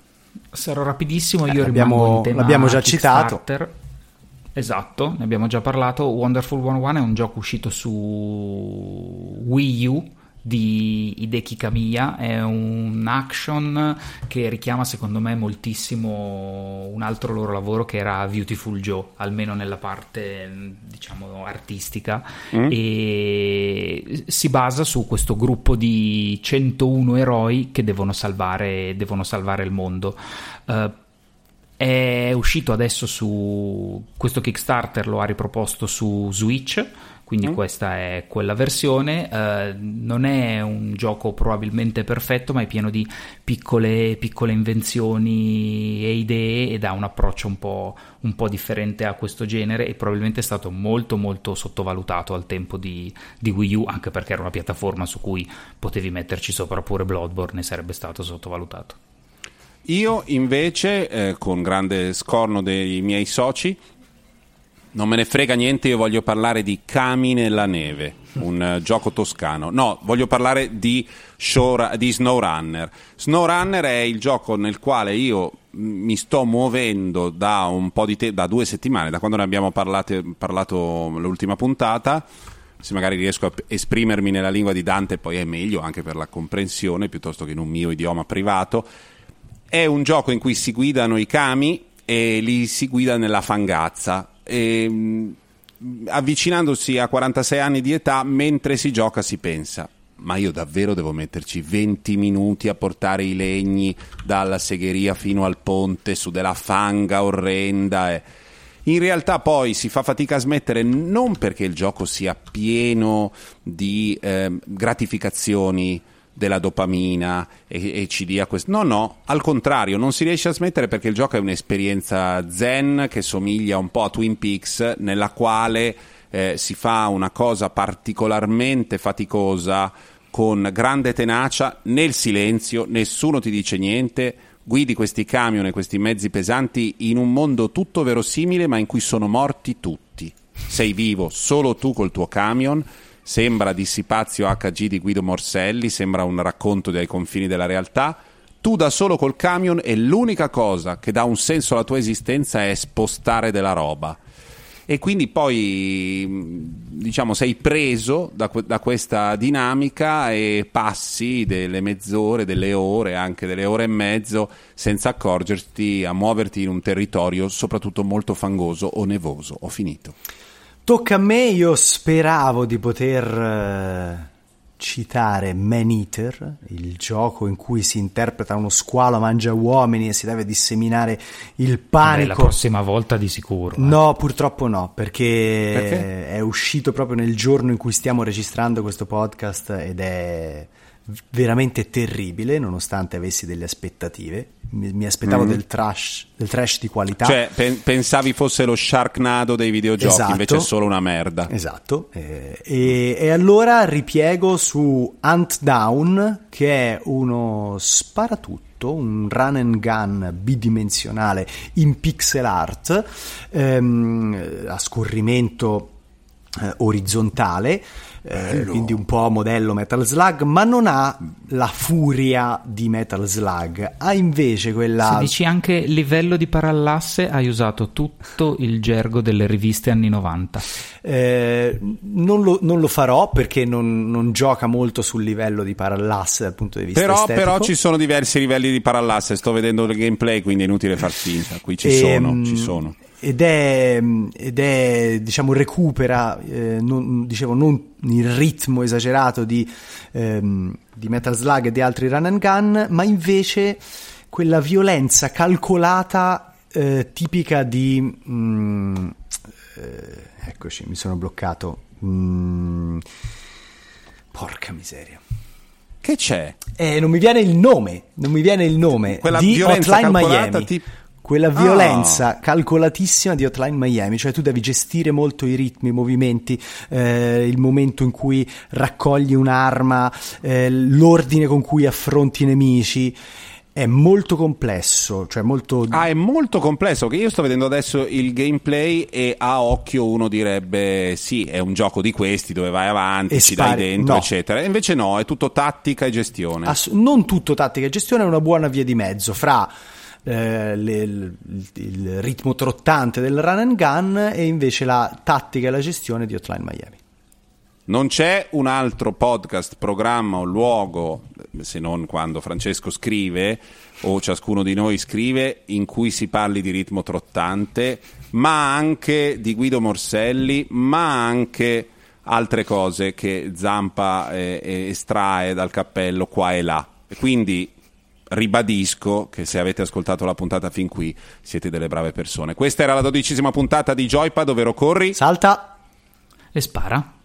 Sarò rapidissimo, io eh, abbiamo, l'abbiamo già citato. Esatto, ne abbiamo già parlato. Wonderful 101 è un gioco uscito su Wii U di Hideki Kamiya è un action che richiama secondo me moltissimo un altro loro lavoro che era Beautiful Joe almeno nella parte diciamo artistica mm. e si basa su questo gruppo di 101 eroi che devono salvare, devono salvare il mondo uh, è uscito adesso su questo Kickstarter lo ha riproposto su Switch quindi mm. questa è quella versione. Uh, non è un gioco probabilmente perfetto, ma è pieno di piccole, piccole invenzioni e idee ed ha un approccio un po', un po', differente a questo genere e probabilmente è stato molto molto sottovalutato al tempo di, di Wii U, anche perché era una piattaforma su cui potevi metterci sopra pure Bloodborne e sarebbe stato sottovalutato. Io invece, eh, con grande scorno dei miei soci, non me ne frega niente, io voglio parlare di Cami nella neve, un uh, [laughs] gioco toscano. No, voglio parlare di, show, di SnowRunner. SnowRunner è il gioco nel quale io mi sto muovendo da un po' di tempo, da due settimane, da quando ne abbiamo parlato, parlato l'ultima puntata. Se magari riesco a esprimermi nella lingua di Dante, poi è meglio anche per la comprensione piuttosto che in un mio idioma privato. È un gioco in cui si guidano i kami e li si guida nella fangazza e, ehm, avvicinandosi a 46 anni di età, mentre si gioca si pensa ma io davvero devo metterci 20 minuti a portare i legni dalla segheria fino al ponte su della fanga orrenda. E... In realtà poi si fa fatica a smettere non perché il gioco sia pieno di eh, gratificazioni della dopamina e, e ci dia questo. No, no, al contrario, non si riesce a smettere perché il gioco è un'esperienza zen che somiglia un po' a Twin Peaks, nella quale eh, si fa una cosa particolarmente faticosa con grande tenacia, nel silenzio, nessuno ti dice niente. Guidi questi camion e questi mezzi pesanti in un mondo tutto verosimile, ma in cui sono morti tutti. Sei vivo solo tu col tuo camion sembra Dissipazio HG di Guido Morselli, sembra un racconto dei confini della realtà. Tu da solo col camion e l'unica cosa che dà un senso alla tua esistenza è spostare della roba. E quindi poi diciamo sei preso da, da questa dinamica e passi delle mezz'ore, delle ore, anche delle ore e mezzo senza accorgerti a muoverti in un territorio soprattutto molto fangoso o nevoso. Ho finito. Tocca a me, io speravo di poter uh, citare Man Eater, il gioco in cui si interpreta uno squalo mangia uomini e si deve disseminare il panico. Beh, la prossima volta di sicuro. Eh. No, purtroppo no, perché, perché, è uscito proprio nel giorno in cui stiamo registrando questo podcast ed è veramente terribile, nonostante avessi delle aspettative. Mi, mi aspettavo Mm. del, trash, del trash di qualità. Cioè, pen- pensavi fosse lo Sharknado dei videogiochi, Esatto. invece è solo una merda. Esatto, eh, e, e allora ripiego su Hunt Down, che è uno sparatutto, un run and gun bidimensionale in pixel art, ehm, a scorrimento eh, orizzontale, eh, quindi un po' modello Metal Slug, ma non ha la furia di Metal Slug, ha invece quella... Se dici anche livello di parallasse, hai usato tutto il gergo delle riviste anni 90. Eh, non, lo, non lo farò perché non, non gioca molto sul livello di parallasse dal punto di vista Però, estetico. però ci sono diversi livelli di parallasse, sto vedendo il gameplay, quindi è inutile far finta. Qui ci Ehm, sono, ci sono. Ed è, ed è, diciamo, recupera, eh, non, dicevo, non il ritmo esagerato di, ehm, di Metal Slug e di altri run and gun, ma invece quella violenza calcolata eh, tipica di... mm, eh, eccoci, mi sono bloccato. Mm, porca miseria. Che c'è? Eh, non mi viene il nome, non mi viene il nome Quella di violenza Hotline calcolata Miami. tip- Quella Ah. violenza calcolatissima di Hotline Miami, cioè tu devi gestire molto i ritmi, i movimenti, eh, il momento in cui raccogli un'arma, eh, l'ordine con cui affronti i nemici. È molto complesso, cioè molto Ah, è molto complesso, che io sto vedendo adesso il gameplay e a occhio uno direbbe sì, è un gioco di questi dove vai avanti, E ci dai spari. dentro, No. eccetera. E invece no, è tutto tattica e gestione. Ass- non tutto tattica e gestione è una buona via di mezzo fra eh, le- il, ritmo trottante del run and gun e invece la tattica e la gestione di Hotline Miami. Non c'è un altro podcast, programma o luogo, se non quando Francesco scrive o ciascuno di noi scrive, in cui si parli di ritmo trottante, ma anche di Guido Morselli, ma anche altre cose che Zampa eh, eh, estrae dal cappello qua e là. Quindi ribadisco che se avete ascoltato la puntata fin qui siete delle brave persone. Questa era la dodicesima puntata di Joypad, ovvero Corri. Salta! E spara.